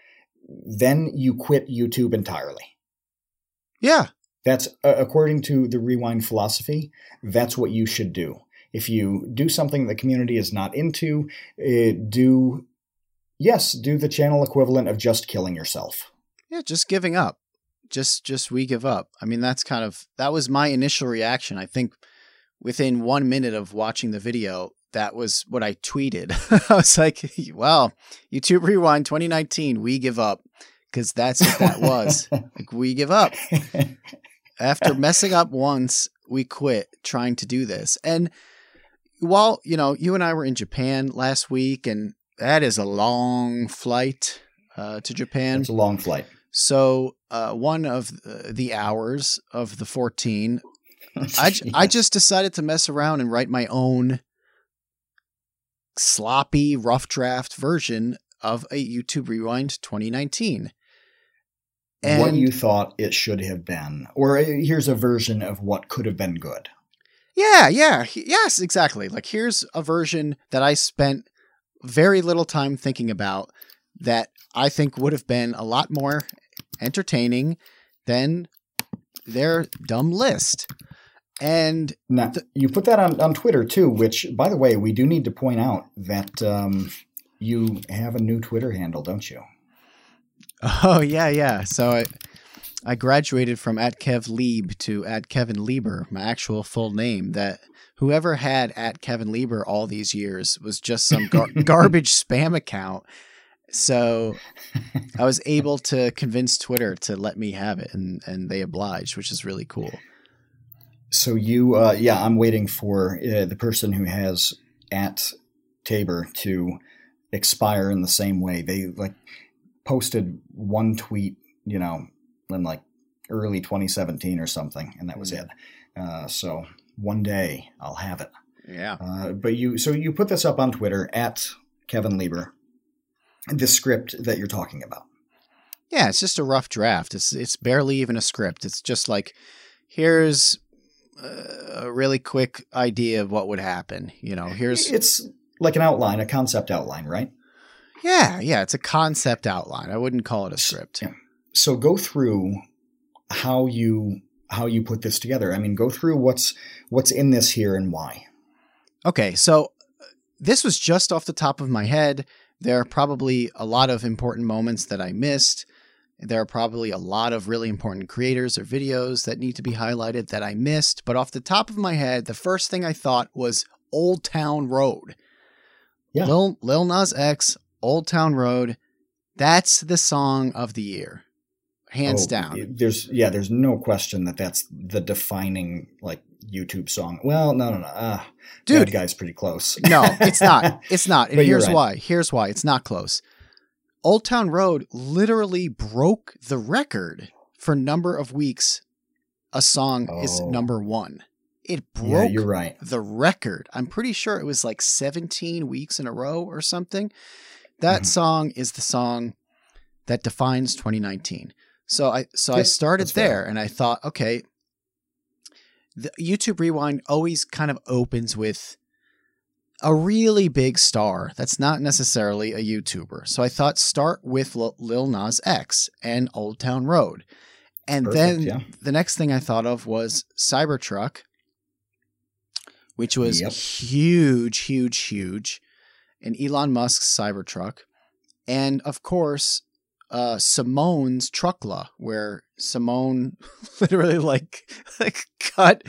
Then you quit youtube entirely. Yeah. that's uh, according to the rewind philosophy that's what you should do. If you do something the community is not into uh, do yes do the channel equivalent of just killing yourself Yeah, just giving up. Just just we give up. I mean, that's kind of that was my initial reaction. I think within 1 minute of watching the video, that was what I tweeted. I was like, "Well, YouTube Rewind 2019, we give up." Cuz that's what that was. like we give up. After messing up once, we quit trying to do this. And while, you know, you and I were in Japan last week and that is a long flight uh, to Japan. it's a long flight So uh, one of the- hours of the 14, I, Yes. just decided to mess around and write my own sloppy, rough draft version of a YouTube Rewind 2019. And what you thought it should have been or uh, here's a version of what could have been good yeah, yeah, yes, exactly. Like here's a version that I spent very little time thinking about that I think would have been a lot more entertaining than their dumb list. And now The- you put that on, on twitter too which by the way we do need to point out that um, you have a new twitter handle don't you Oh yeah, yeah. So I I graduated from at Kev Lieb to at Kevin Lieber, my actual full name. That whoever had at Kevin Lieber all these years was just some gar- garbage spam account. So I was able to convince Twitter to let me have it, and and they obliged, which is really cool. So you, uh, yeah, I'm waiting for uh, the person who has at Tabor to expire in the same way. They like posted one tweet, you know, in like early 2017 or something, and that was it. Uh, so one day I'll have it. Yeah. Uh, but you, so you put this up on Twitter at Kevin Lieber, the script that you're talking about. Yeah, it's just a rough draft. It's it's barely even a script. It's just like here's uh, a really quick idea of what would happen. You know, here's It's like an outline, a concept outline, right? yeah, yeah. It's a concept outline. I wouldn't call it a script. Yeah. so go through how you how you put this together i mean go through what's what's in this here and why Okay, so uh, this was just off the top of my head. There are probably a lot of important moments that I missed. There are probably a lot of really important creators or videos that need to be highlighted that I missed. But off the top of my head, the first thing I thought was Old Town Road. Yeah. Lil, Lil Nas X, Old Town Road. That's the song of the year, hands Oh, down. there's yeah there's no question that that's the defining like youtube song well no no no uh, Dude, that guy's pretty close No, it's not. It's not. And here's right. why. Here's why. It's not close. Old Town Road literally broke the record for number of weeks a song is Oh. number one. It yeah broke you're right the record. I'm pretty sure it was like 17 weeks in a row or something. That Mhm. song is the song that defines 2019. So I so I started there and I thought, okay, the YouTube Rewind always kind of opens with a really big star that's not necessarily a YouTuber. So I thought start with Lil, Lil Nas X and Old Town Road. And Perfect, then yeah. the next thing I thought of was Cybertruck, which was Yep. huge, huge, huge. And Elon Musk's Cybertruck. And of course, uh, Simone's truckla, where Simone literally like like cut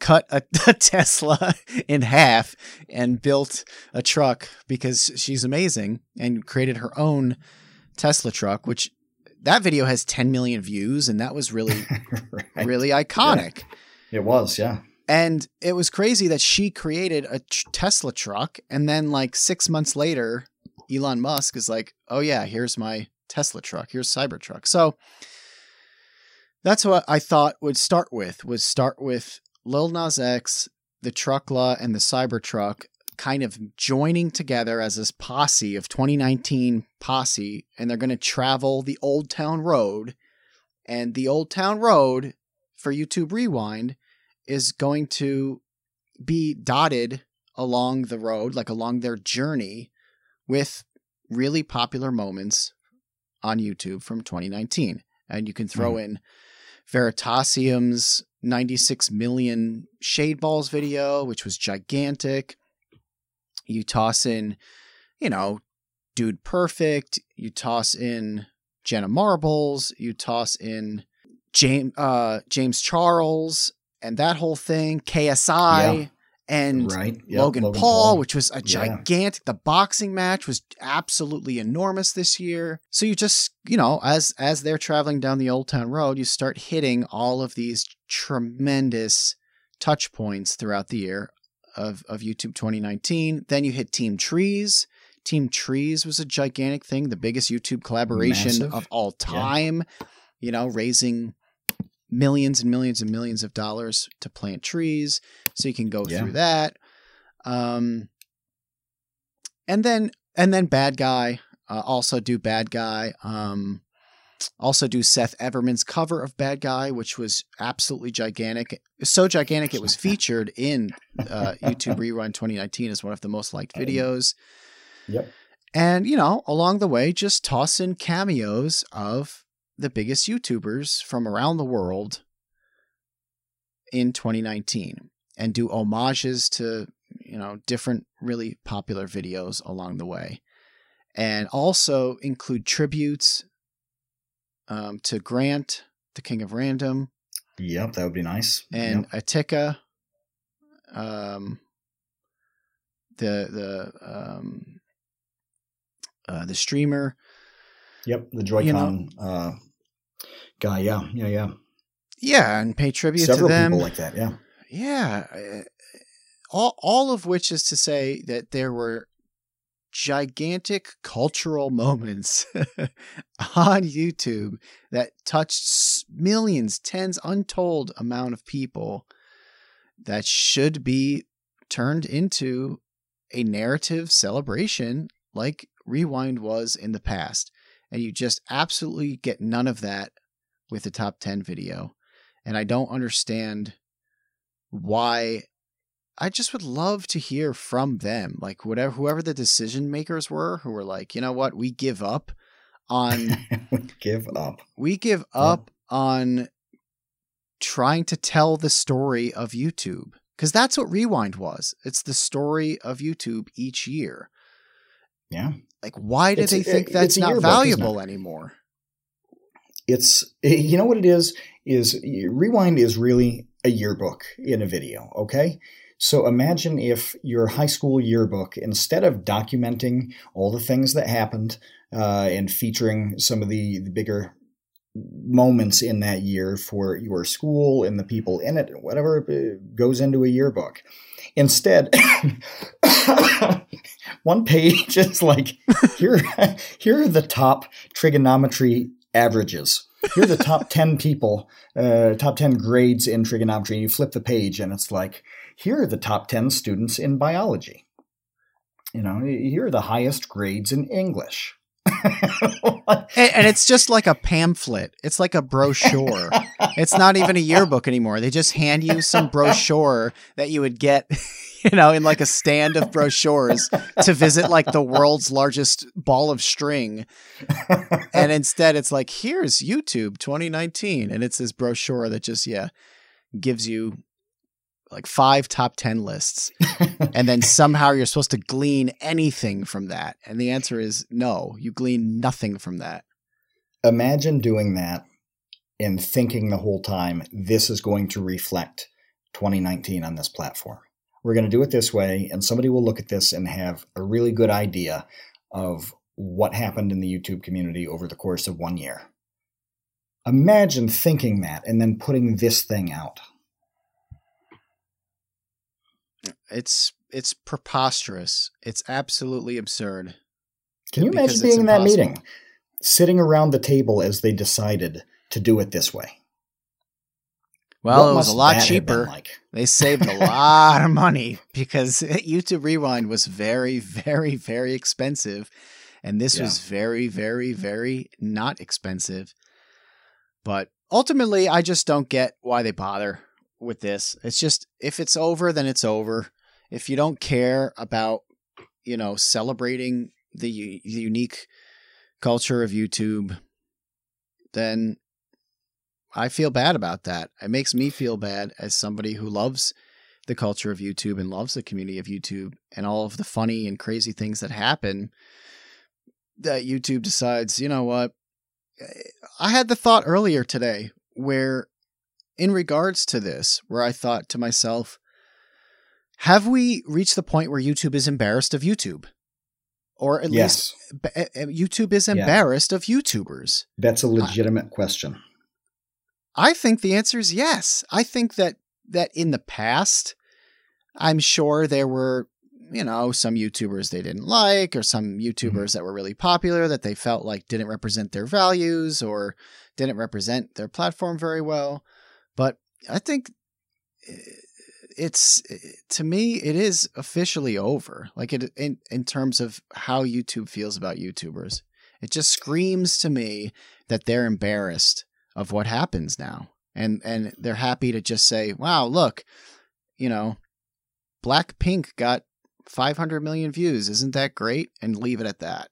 cut a, a, Tesla in half and built a truck because she's amazing and created her own Tesla truck, which that video has 10 million views and that was really right. really iconic. Yeah. It was, yeah. And it was crazy that she created a Tesla truck and then like 6 months later Elon Musk is like, "Oh yeah, here's my Tesla truck. Here's Cybertruck." So that's what I thought would start with was start with Lil Nas X, the Truckla, and the Cybertruck kind of joining together as this posse of 2019 posse, and they're going to travel the Old Town Road. And the Old Town Road for YouTube Rewind is going to be dotted along the road, like along their journey, with really popular moments on YouTube from 2019. And you can throw mm. in Veritasium's 96 million shade balls video, which was gigantic. You toss in, you know, Dude Perfect. You toss in Jenna Marbles. You toss in James uh, James Charles and that whole thing. KSI. Yeah and right. yep. Logan, Logan Paul, Paul, which was a gigantic. Yeah. The boxing match was absolutely enormous this year. So you just, you know, as as they're traveling down the Old Town Road, you start hitting all of these tremendous touch points throughout the year of of YouTube 2019. Then you hit Team Trees. Team Trees was a gigantic thing, the biggest YouTube collaboration Massive. of all time. Yeah. You know, raising millions and millions and millions of dollars to plant trees. So you can go yeah. through that. Um, and then and then bad guy uh, also do bad guy. Um, also do Seth Everman's cover of Bad Guy, which was absolutely gigantic. So gigantic it was featured in uh, YouTube Rewind 2019 as one of the most liked videos. Yep. And you know, along the way, just toss in cameos of the biggest YouTubers from around the world in 2019 and do homages to, you know, different really popular videos along the way. And also include tributes um, to Grant, the King of Random. Yep, that would be nice. And yep. Etika, um, the the um, uh, the streamer. Yep, the Joy-Con you know, uh, guy. Yeah, yeah, yeah. Yeah, and pay tribute Several to them. people like that. Yeah, yeah. Uh, all all of which is to say that there were gigantic cultural moments on YouTube that touched millions, tens, untold amount of people that should be turned into a narrative celebration like Rewind was in the past. And you just absolutely get none of that with the top 10 video. And I don't understand why. I just would love to hear from them, like whatever, whoever the decision makers were, who were like, you know what, we give up on, give up, we give up yeah. on trying to tell the story of YouTube because that's what Rewind was. It's the story of YouTube each year. Yeah. Like, why do it's, they think that's not valuable anymore? It's you know what it is? Is rewind is really a yearbook in a video okay? So imagine if your high school yearbook instead of documenting all the things that happened uh, and featuring some of the, the bigger moments in that year for your school and the people in it whatever uh, goes into a yearbook. Instead one page is like here here are the top trigonometry averages. Here are the top 10 people, uh, top 10 grades in trigonometry. And you flip the page and it's like, here are the top 10 students in biology. You know, here are the highest grades in English. and, and, it's just like a pamphlet. It's like a brochure. it's not even a yearbook anymore. They just hand you some brochure that you would get you know, in like a stand of brochures to visit like the world's largest ball of string. And instead it's like, here's YouTube 2019. And it's this brochure that just, yeah, gives you like five top 10 lists. and then somehow you're supposed to glean anything from that. And the answer is no, you glean nothing from that. Imagine doing that and thinking the whole time this is going to reflect 2019 on this platform. We're going to do it this way, and somebody will look at this and have a really good idea of what happened in the YouTube community over the course of one year. Imagine thinking that and then putting this thing out. It's it's preposterous. It's absolutely absurd. Can you imagine being in that meeting, sitting around the table as they decided to do it this way? Well, what it was a lot cheaper. Like? They saved a lot of money because YouTube Rewind was very, very, very expensive. And this yeah. was very, very, very not expensive. But ultimately, I just don't get why they bother with this. It's just, if it's over, then it's over. If you don't care about, you know, celebrating the, the unique culture of YouTube, then I feel bad about that. It makes me feel bad as somebody who loves the culture of YouTube and loves the community of YouTube and all of the funny and crazy things that happen that YouTube decides, you know what? Eh, I had the thought earlier today where, in regards to this, where I thought to myself, have we reached the point where YouTube is embarrassed of YouTube? Or at yes. least eh, eh, YouTube is embarrassed yeah. of YouTubers? That's a legitimate I, question. I think the answer is yes. I think that that in the past, I'm sure there were you know, some YouTubers they didn't like, or some mm-hmm. YouTubers mm-hmm. that were really popular that they felt like didn't represent their values or didn't represent their platform very well. But I think eh, it's eh, to me it is officially over. Like it in in terms of how YouTube feels about YouTubers. It just screams to me that they're embarrassed of what happens now. And and they're happy to just say, "Wow, look, you know, Blackpink got 500 million views. Isn't that great? And leave it at that.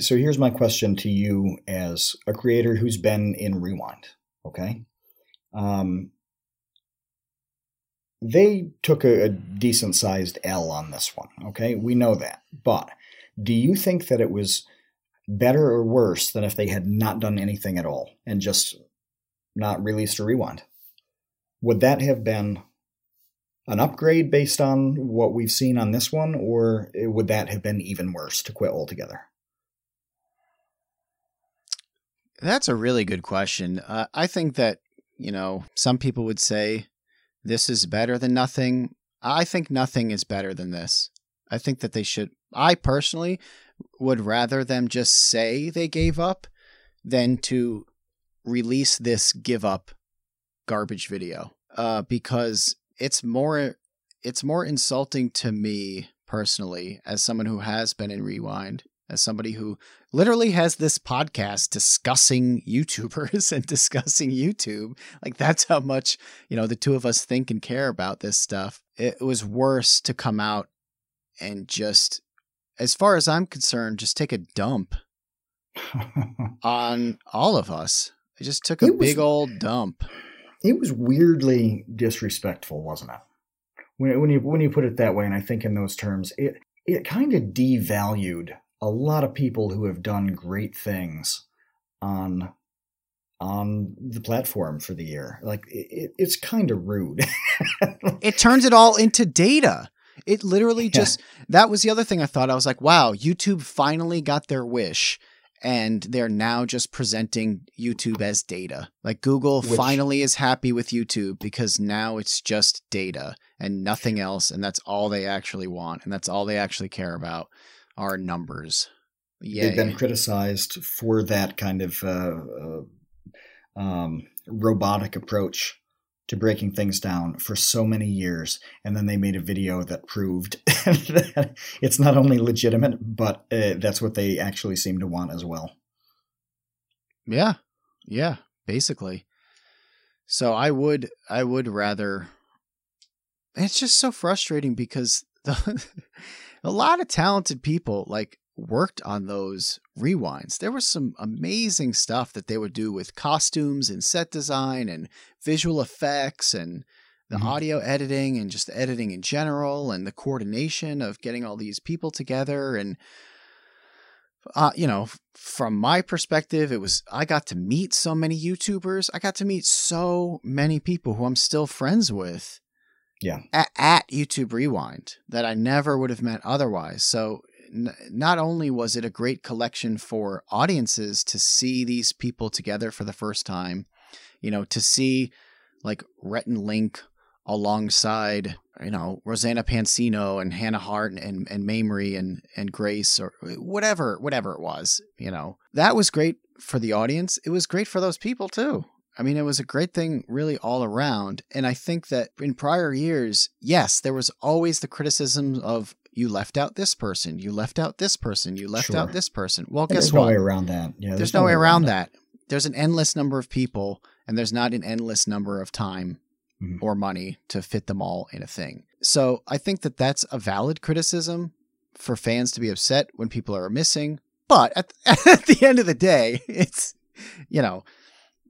So here's my question to you as a creator who's been in Rewind. Okay. Um, they took a, a decent sized L on this one. Okay. We know that. But do you think that it was better or worse than if they had not done anything at all and just not released a Rewind? Would that have been an upgrade based on what we've seen on this one, or would that have been even worse to quit altogether? That's a really good question. Uh, I think that, you know, some people would say this is better than nothing. I think nothing is better than this. I think that they should, I personally would rather them just say they gave up than to release this give up garbage video uh, because it's more it's more insulting to me personally as someone who has been in rewind as somebody who literally has this podcast discussing YouTubers and discussing YouTube. Like that's how much, you know, the two of us think and care about this stuff. It was worse to come out and just as far as I'm concerned, just take a dump on all of us. I just took a was, big old dump it was weirdly disrespectful, wasn't it? When, when you when you put it that way, and I think in those terms, it it kind of devalued a lot of people who have done great things on on the platform for the year. Like it, it's kind of rude. it turns it all into data. It literally just yeah. that was the other thing I thought. I was like, wow, YouTube finally got their wish and they're now just presenting YouTube as data. Like Google Which, finally is happy with YouTube because now it's just data and nothing else, and that's all they actually want, and that's all they actually care about are numbers. Yay. They've been criticized for that kind of uh, uh, um, robotic approach to breaking things down for so many years and then they made a video that proved that it's not only legitimate but uh, that's what they actually seem to want as well yeah yeah basically so i would i would rather it's just so frustrating because the, a lot of talented people like worked on those rewinds. There was some amazing stuff that they would do with costumes and set design and visual effects and the mm-hmm. audio editing and just the editing in general and the coordination of getting all these people together and uh, you know, from my perspective, it was I got to meet so many YouTubers. I got to meet so many people who I'm still friends with. Yeah. At, at YouTube Rewind that I never would have met otherwise. So n- not only was it a great collection for audiences to see these people together for the first time, you know, to see like Rhett and Link alongside you know Rosanna Pansino and Hannah Hart and and Mamrie and and Grace or whatever whatever it was you know that was great for the audience it was great for those people too I mean it was a great thing really all around and I think that in prior years yes there was always the criticism of you left out this person you left out this person you left Sure. out this person well And guess there's what no way around that. Yeah, there's, no way around that. There's an endless number of people, and there's not an endless number of time Mhm. or money to fit them all in a thing. So I think that that's a valid criticism for fans to be upset when people are missing. But at, at the end of the day, it's you know,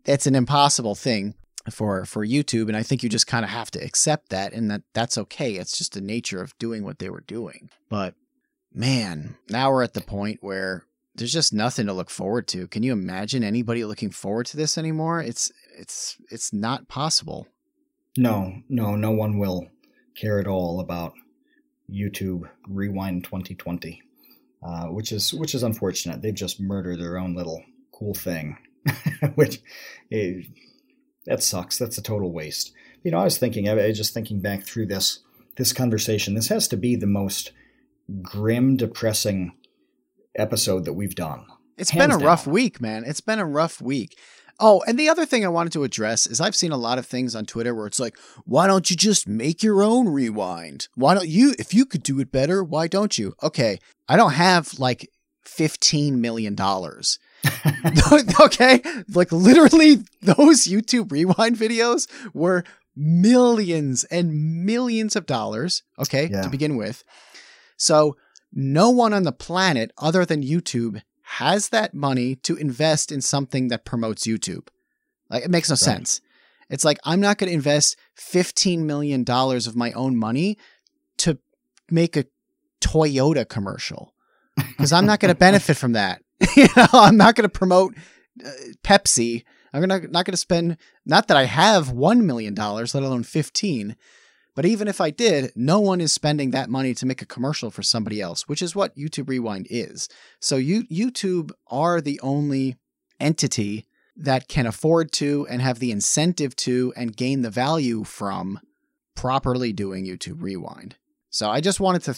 it's an impossible thing for for YouTube, and I think you just kind of have to accept that, and that that's okay. It's just the nature of doing what they were doing. But man, now we're at the point where there's just nothing to look forward to. Can you imagine anybody looking forward to this anymore? It's it's it's not possible. No, no, no one will care at all about YouTube Rewind 2020, uh, which is which is unfortunate. They've just murdered their own little cool thing, which eh, that sucks. That's a total waste. You know, I was thinking, I was just thinking back through this this conversation. This has to be the most grim, depressing episode that we've done. It's Hands been a rough week, man. It's been a rough week. Oh, and the other thing I wanted to address is I've seen a lot of things on Twitter where it's like, why don't you just make your own rewind? Why don't you, if you could do it better, why don't you? Okay, I don't have like $15 million. okay, like literally those YouTube rewind videos were millions and millions of dollars, okay, Yeah. to begin with. So no one on the planet other than YouTube has that money to invest in something that promotes YouTube. Like it makes no sense. It's like I'm not going to invest 15 million dollars of my own money to make a Toyota commercial because I'm not going to benefit from that. you know, I'm not going to promote uh, Pepsi. I'm gonna, not going to spend. Not that I have one million dollars, let alone 15. But even if I did, no one is spending that money to make a commercial for somebody else, which is what YouTube Rewind is. So you YouTube are the only entity that can afford to and have the incentive to and gain the value from properly doing YouTube Rewind. So I just wanted to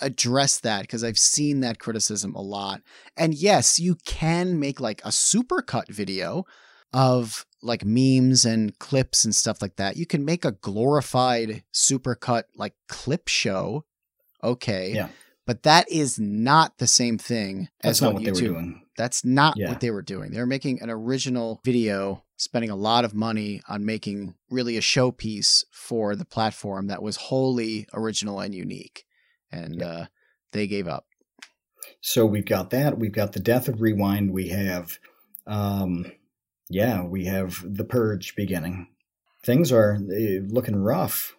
address that because I've seen that criticism a lot. And yes, you can make like a supercut video of like memes and clips and stuff like that. You can make a glorified supercut like clip show. Okay. Yeah. But that is not the same thing That's as what what YouTube they were doing. that's not Yeah. what they were doing. They were making an original video, spending a lot of money on making really a showpiece for the platform that was wholly original and unique. And Yeah. uh, they gave up. So we've got that. We've got the death of Rewind. We have, um, yeah, we have the purge beginning. Things are uh, looking rough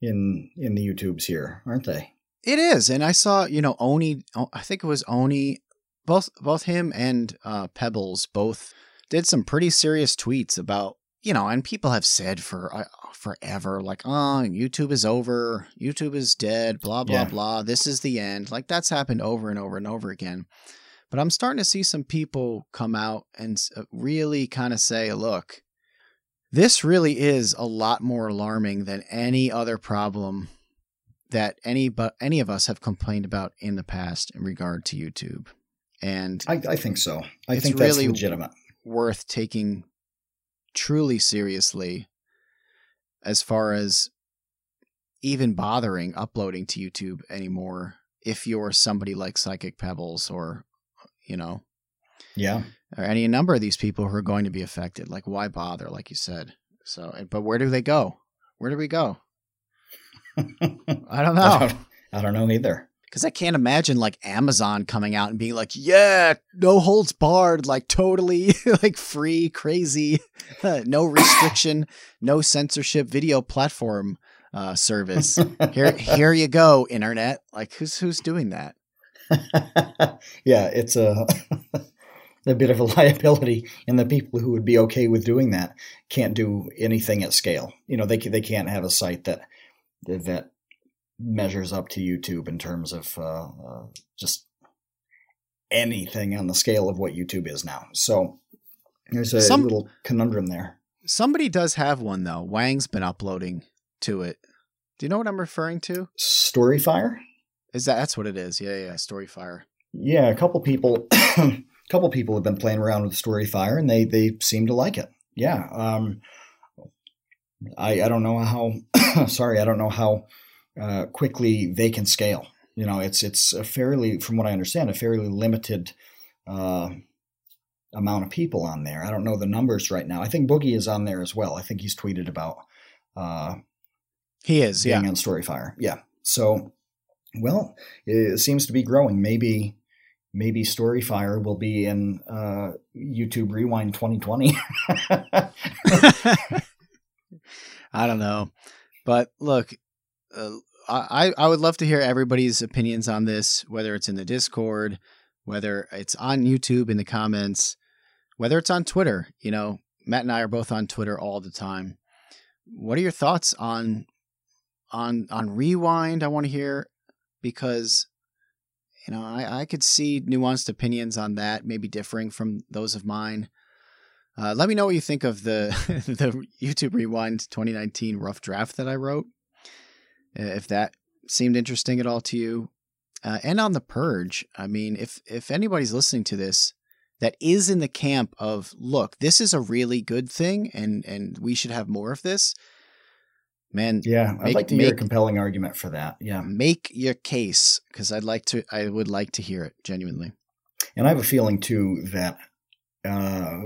in in the YouTubes here, aren't they? It is, and I saw you know Oni. oh, I think it was Oni. Both both him and uh, Pebbles both did some pretty serious tweets about you know, and people have said for uh, forever like, oh, YouTube is over, YouTube is dead, blah blah Yeah. blah. This is the end. Like that's happened over and over and over again. But I'm starting to see some people come out and uh, really kind of say, look, this really is a lot more alarming than any other problem that any but any of us have complained about in the past in regard to YouTube, and I, I think so. I think that's really- legitimate. worth taking truly seriously as far as even bothering uploading to YouTube anymore if you're somebody like Psychic Pebbles or you know Yeah. or any number of these people who are going to be affected like why bother like you said so but where do they go where do we go I don't I know don't, I don't know either. Because I can't imagine like Amazon coming out and being like, yeah, no holds barred, like totally like free, crazy, no restriction, no censorship video platform uh, service. Here, here you go, internet. Like, who's who's doing that? yeah, it's a a bit of a liability, and the people who would be okay with doing that can't do anything at scale. You know, they they can't have a site that that measures up to YouTube in terms of uh, uh, just anything on the scale of what YouTube is now. So there's a Some, little conundrum there. Somebody does have one though. Wang's been uploading to it. Do you know what I'm referring to? Storyfire. Is that that's what it is? Yeah, yeah, Storyfire. Yeah, a couple people, a couple people have been playing around with Storyfire, and they they seem to like it. Yeah. Um, I I don't know how. sorry, I don't know how uh, quickly they can scale. You know, it's it's a fairly, from what I understand, a fairly limited uh, amount of people on there. I don't know the numbers right now. I think Boogie is on there as well. I think he's tweeted about. Uh, he is, being yeah, on Storyfire. Yeah. So, well, it seems to be growing. Maybe, maybe Storyfire will be in uh, YouTube Rewind 2020. I don't know, but look, uh, I I would love to hear everybody's opinions on this, whether it's in the Discord, whether it's on YouTube in the comments, whether it's on Twitter. You know, Matt and I are both on Twitter all the time. What are your thoughts on on on Rewind? I want to hear because you know I, I could see nuanced opinions on that, maybe differing from those of mine. Uh, let me know what you think of the the YouTube Rewind 2019 rough draft that I wrote. Uh, if that seemed interesting at all to you. Uh, and on the purge, I mean, if if anybody's listening to this that is in the camp of look, this is a really good thing, and and we should have more of this. Man, yeah, I'd like to make, hear a compelling argument for that. Yeah, make your case because I'd like to. I would like to hear it genuinely. And I have a feeling too that, uh,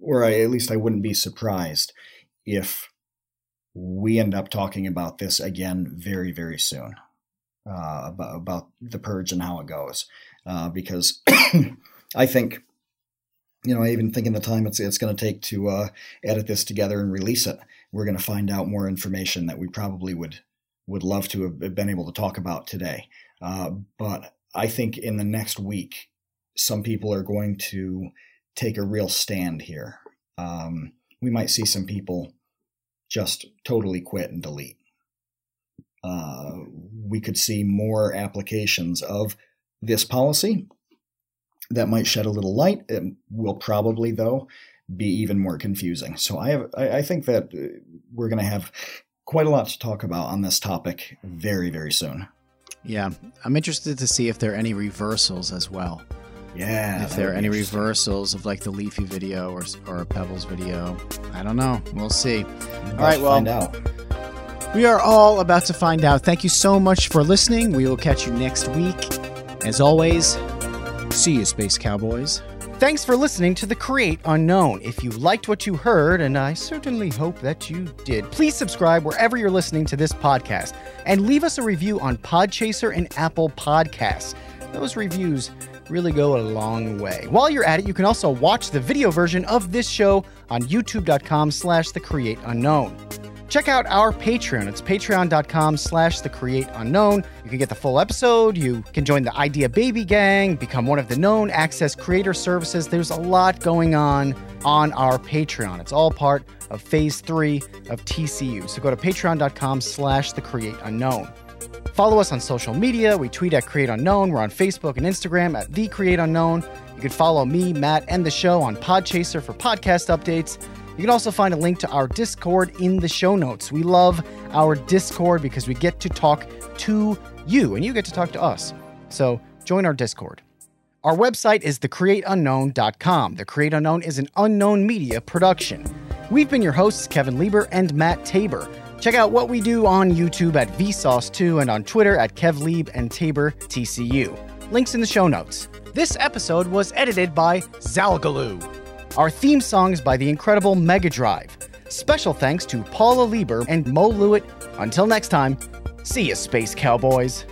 or I, at least I wouldn't be surprised if we end up talking about this again very, very soon uh, about, about the purge and how it goes. Uh, because I think, you know, I even think in the time it's, it's going to take to uh, edit this together and release it, we're going to find out more information that we probably would would love to have been able to talk about today. Uh, but I think in the next week, some people are going to take a real stand here. Um, we might see some people just totally quit and delete. Uh, we could see more applications of this policy that might shed a little light. It will probably, though, be even more confusing. So I have, I, I think that uh, we're going to have quite a lot to talk about on this topic very, very soon. Yeah, I'm interested to see if there are any reversals as well. Yeah. If there are any reversals of like the Leafy video or or Pebbles video, I don't know. We'll see. All right, well, find out. We are all about to find out. Thank you so much for listening. We will catch you next week. As always, see you, Space Cowboys. Thanks for listening to The Create Unknown. If you liked what you heard, and I certainly hope that you did, please subscribe wherever you're listening to this podcast and leave us a review on Podchaser and Apple Podcasts. Those reviews really go a long way. While you're at it, you can also watch the video version of this show on youtube.com slash the create unknown. Check out our Patreon. It's patreon.com slash the create unknown. You can get the full episode. You can join the Idea Baby Gang, become one of the known access creator services. There's a lot going on on our Patreon. It's all part of phase three of TCU. So go to patreon.com slash the create unknown. Follow us on social media. We tweet at Create Unknown. We're on Facebook and Instagram at The Create Unknown. You can follow me, Matt, and the show on Podchaser for podcast updates. You can also find a link to our Discord in the show notes. We love our Discord because we get to talk to you and you get to talk to us. So join our Discord. Our website is thecreateunknown.com. The Create Unknown is an unknown media production. We've been your hosts, Kevin Lieber and Matt Tabor. Check out what we do on YouTube at Vsauce2 and on Twitter at KevLieb and Tabor TCU. Links in the show notes. This episode was edited by Zalgaloo. Our theme song is by the incredible Mega Drive. Special thanks to Paula Lieber and Mo Lewit. Until next time, see you, Space Cowboys.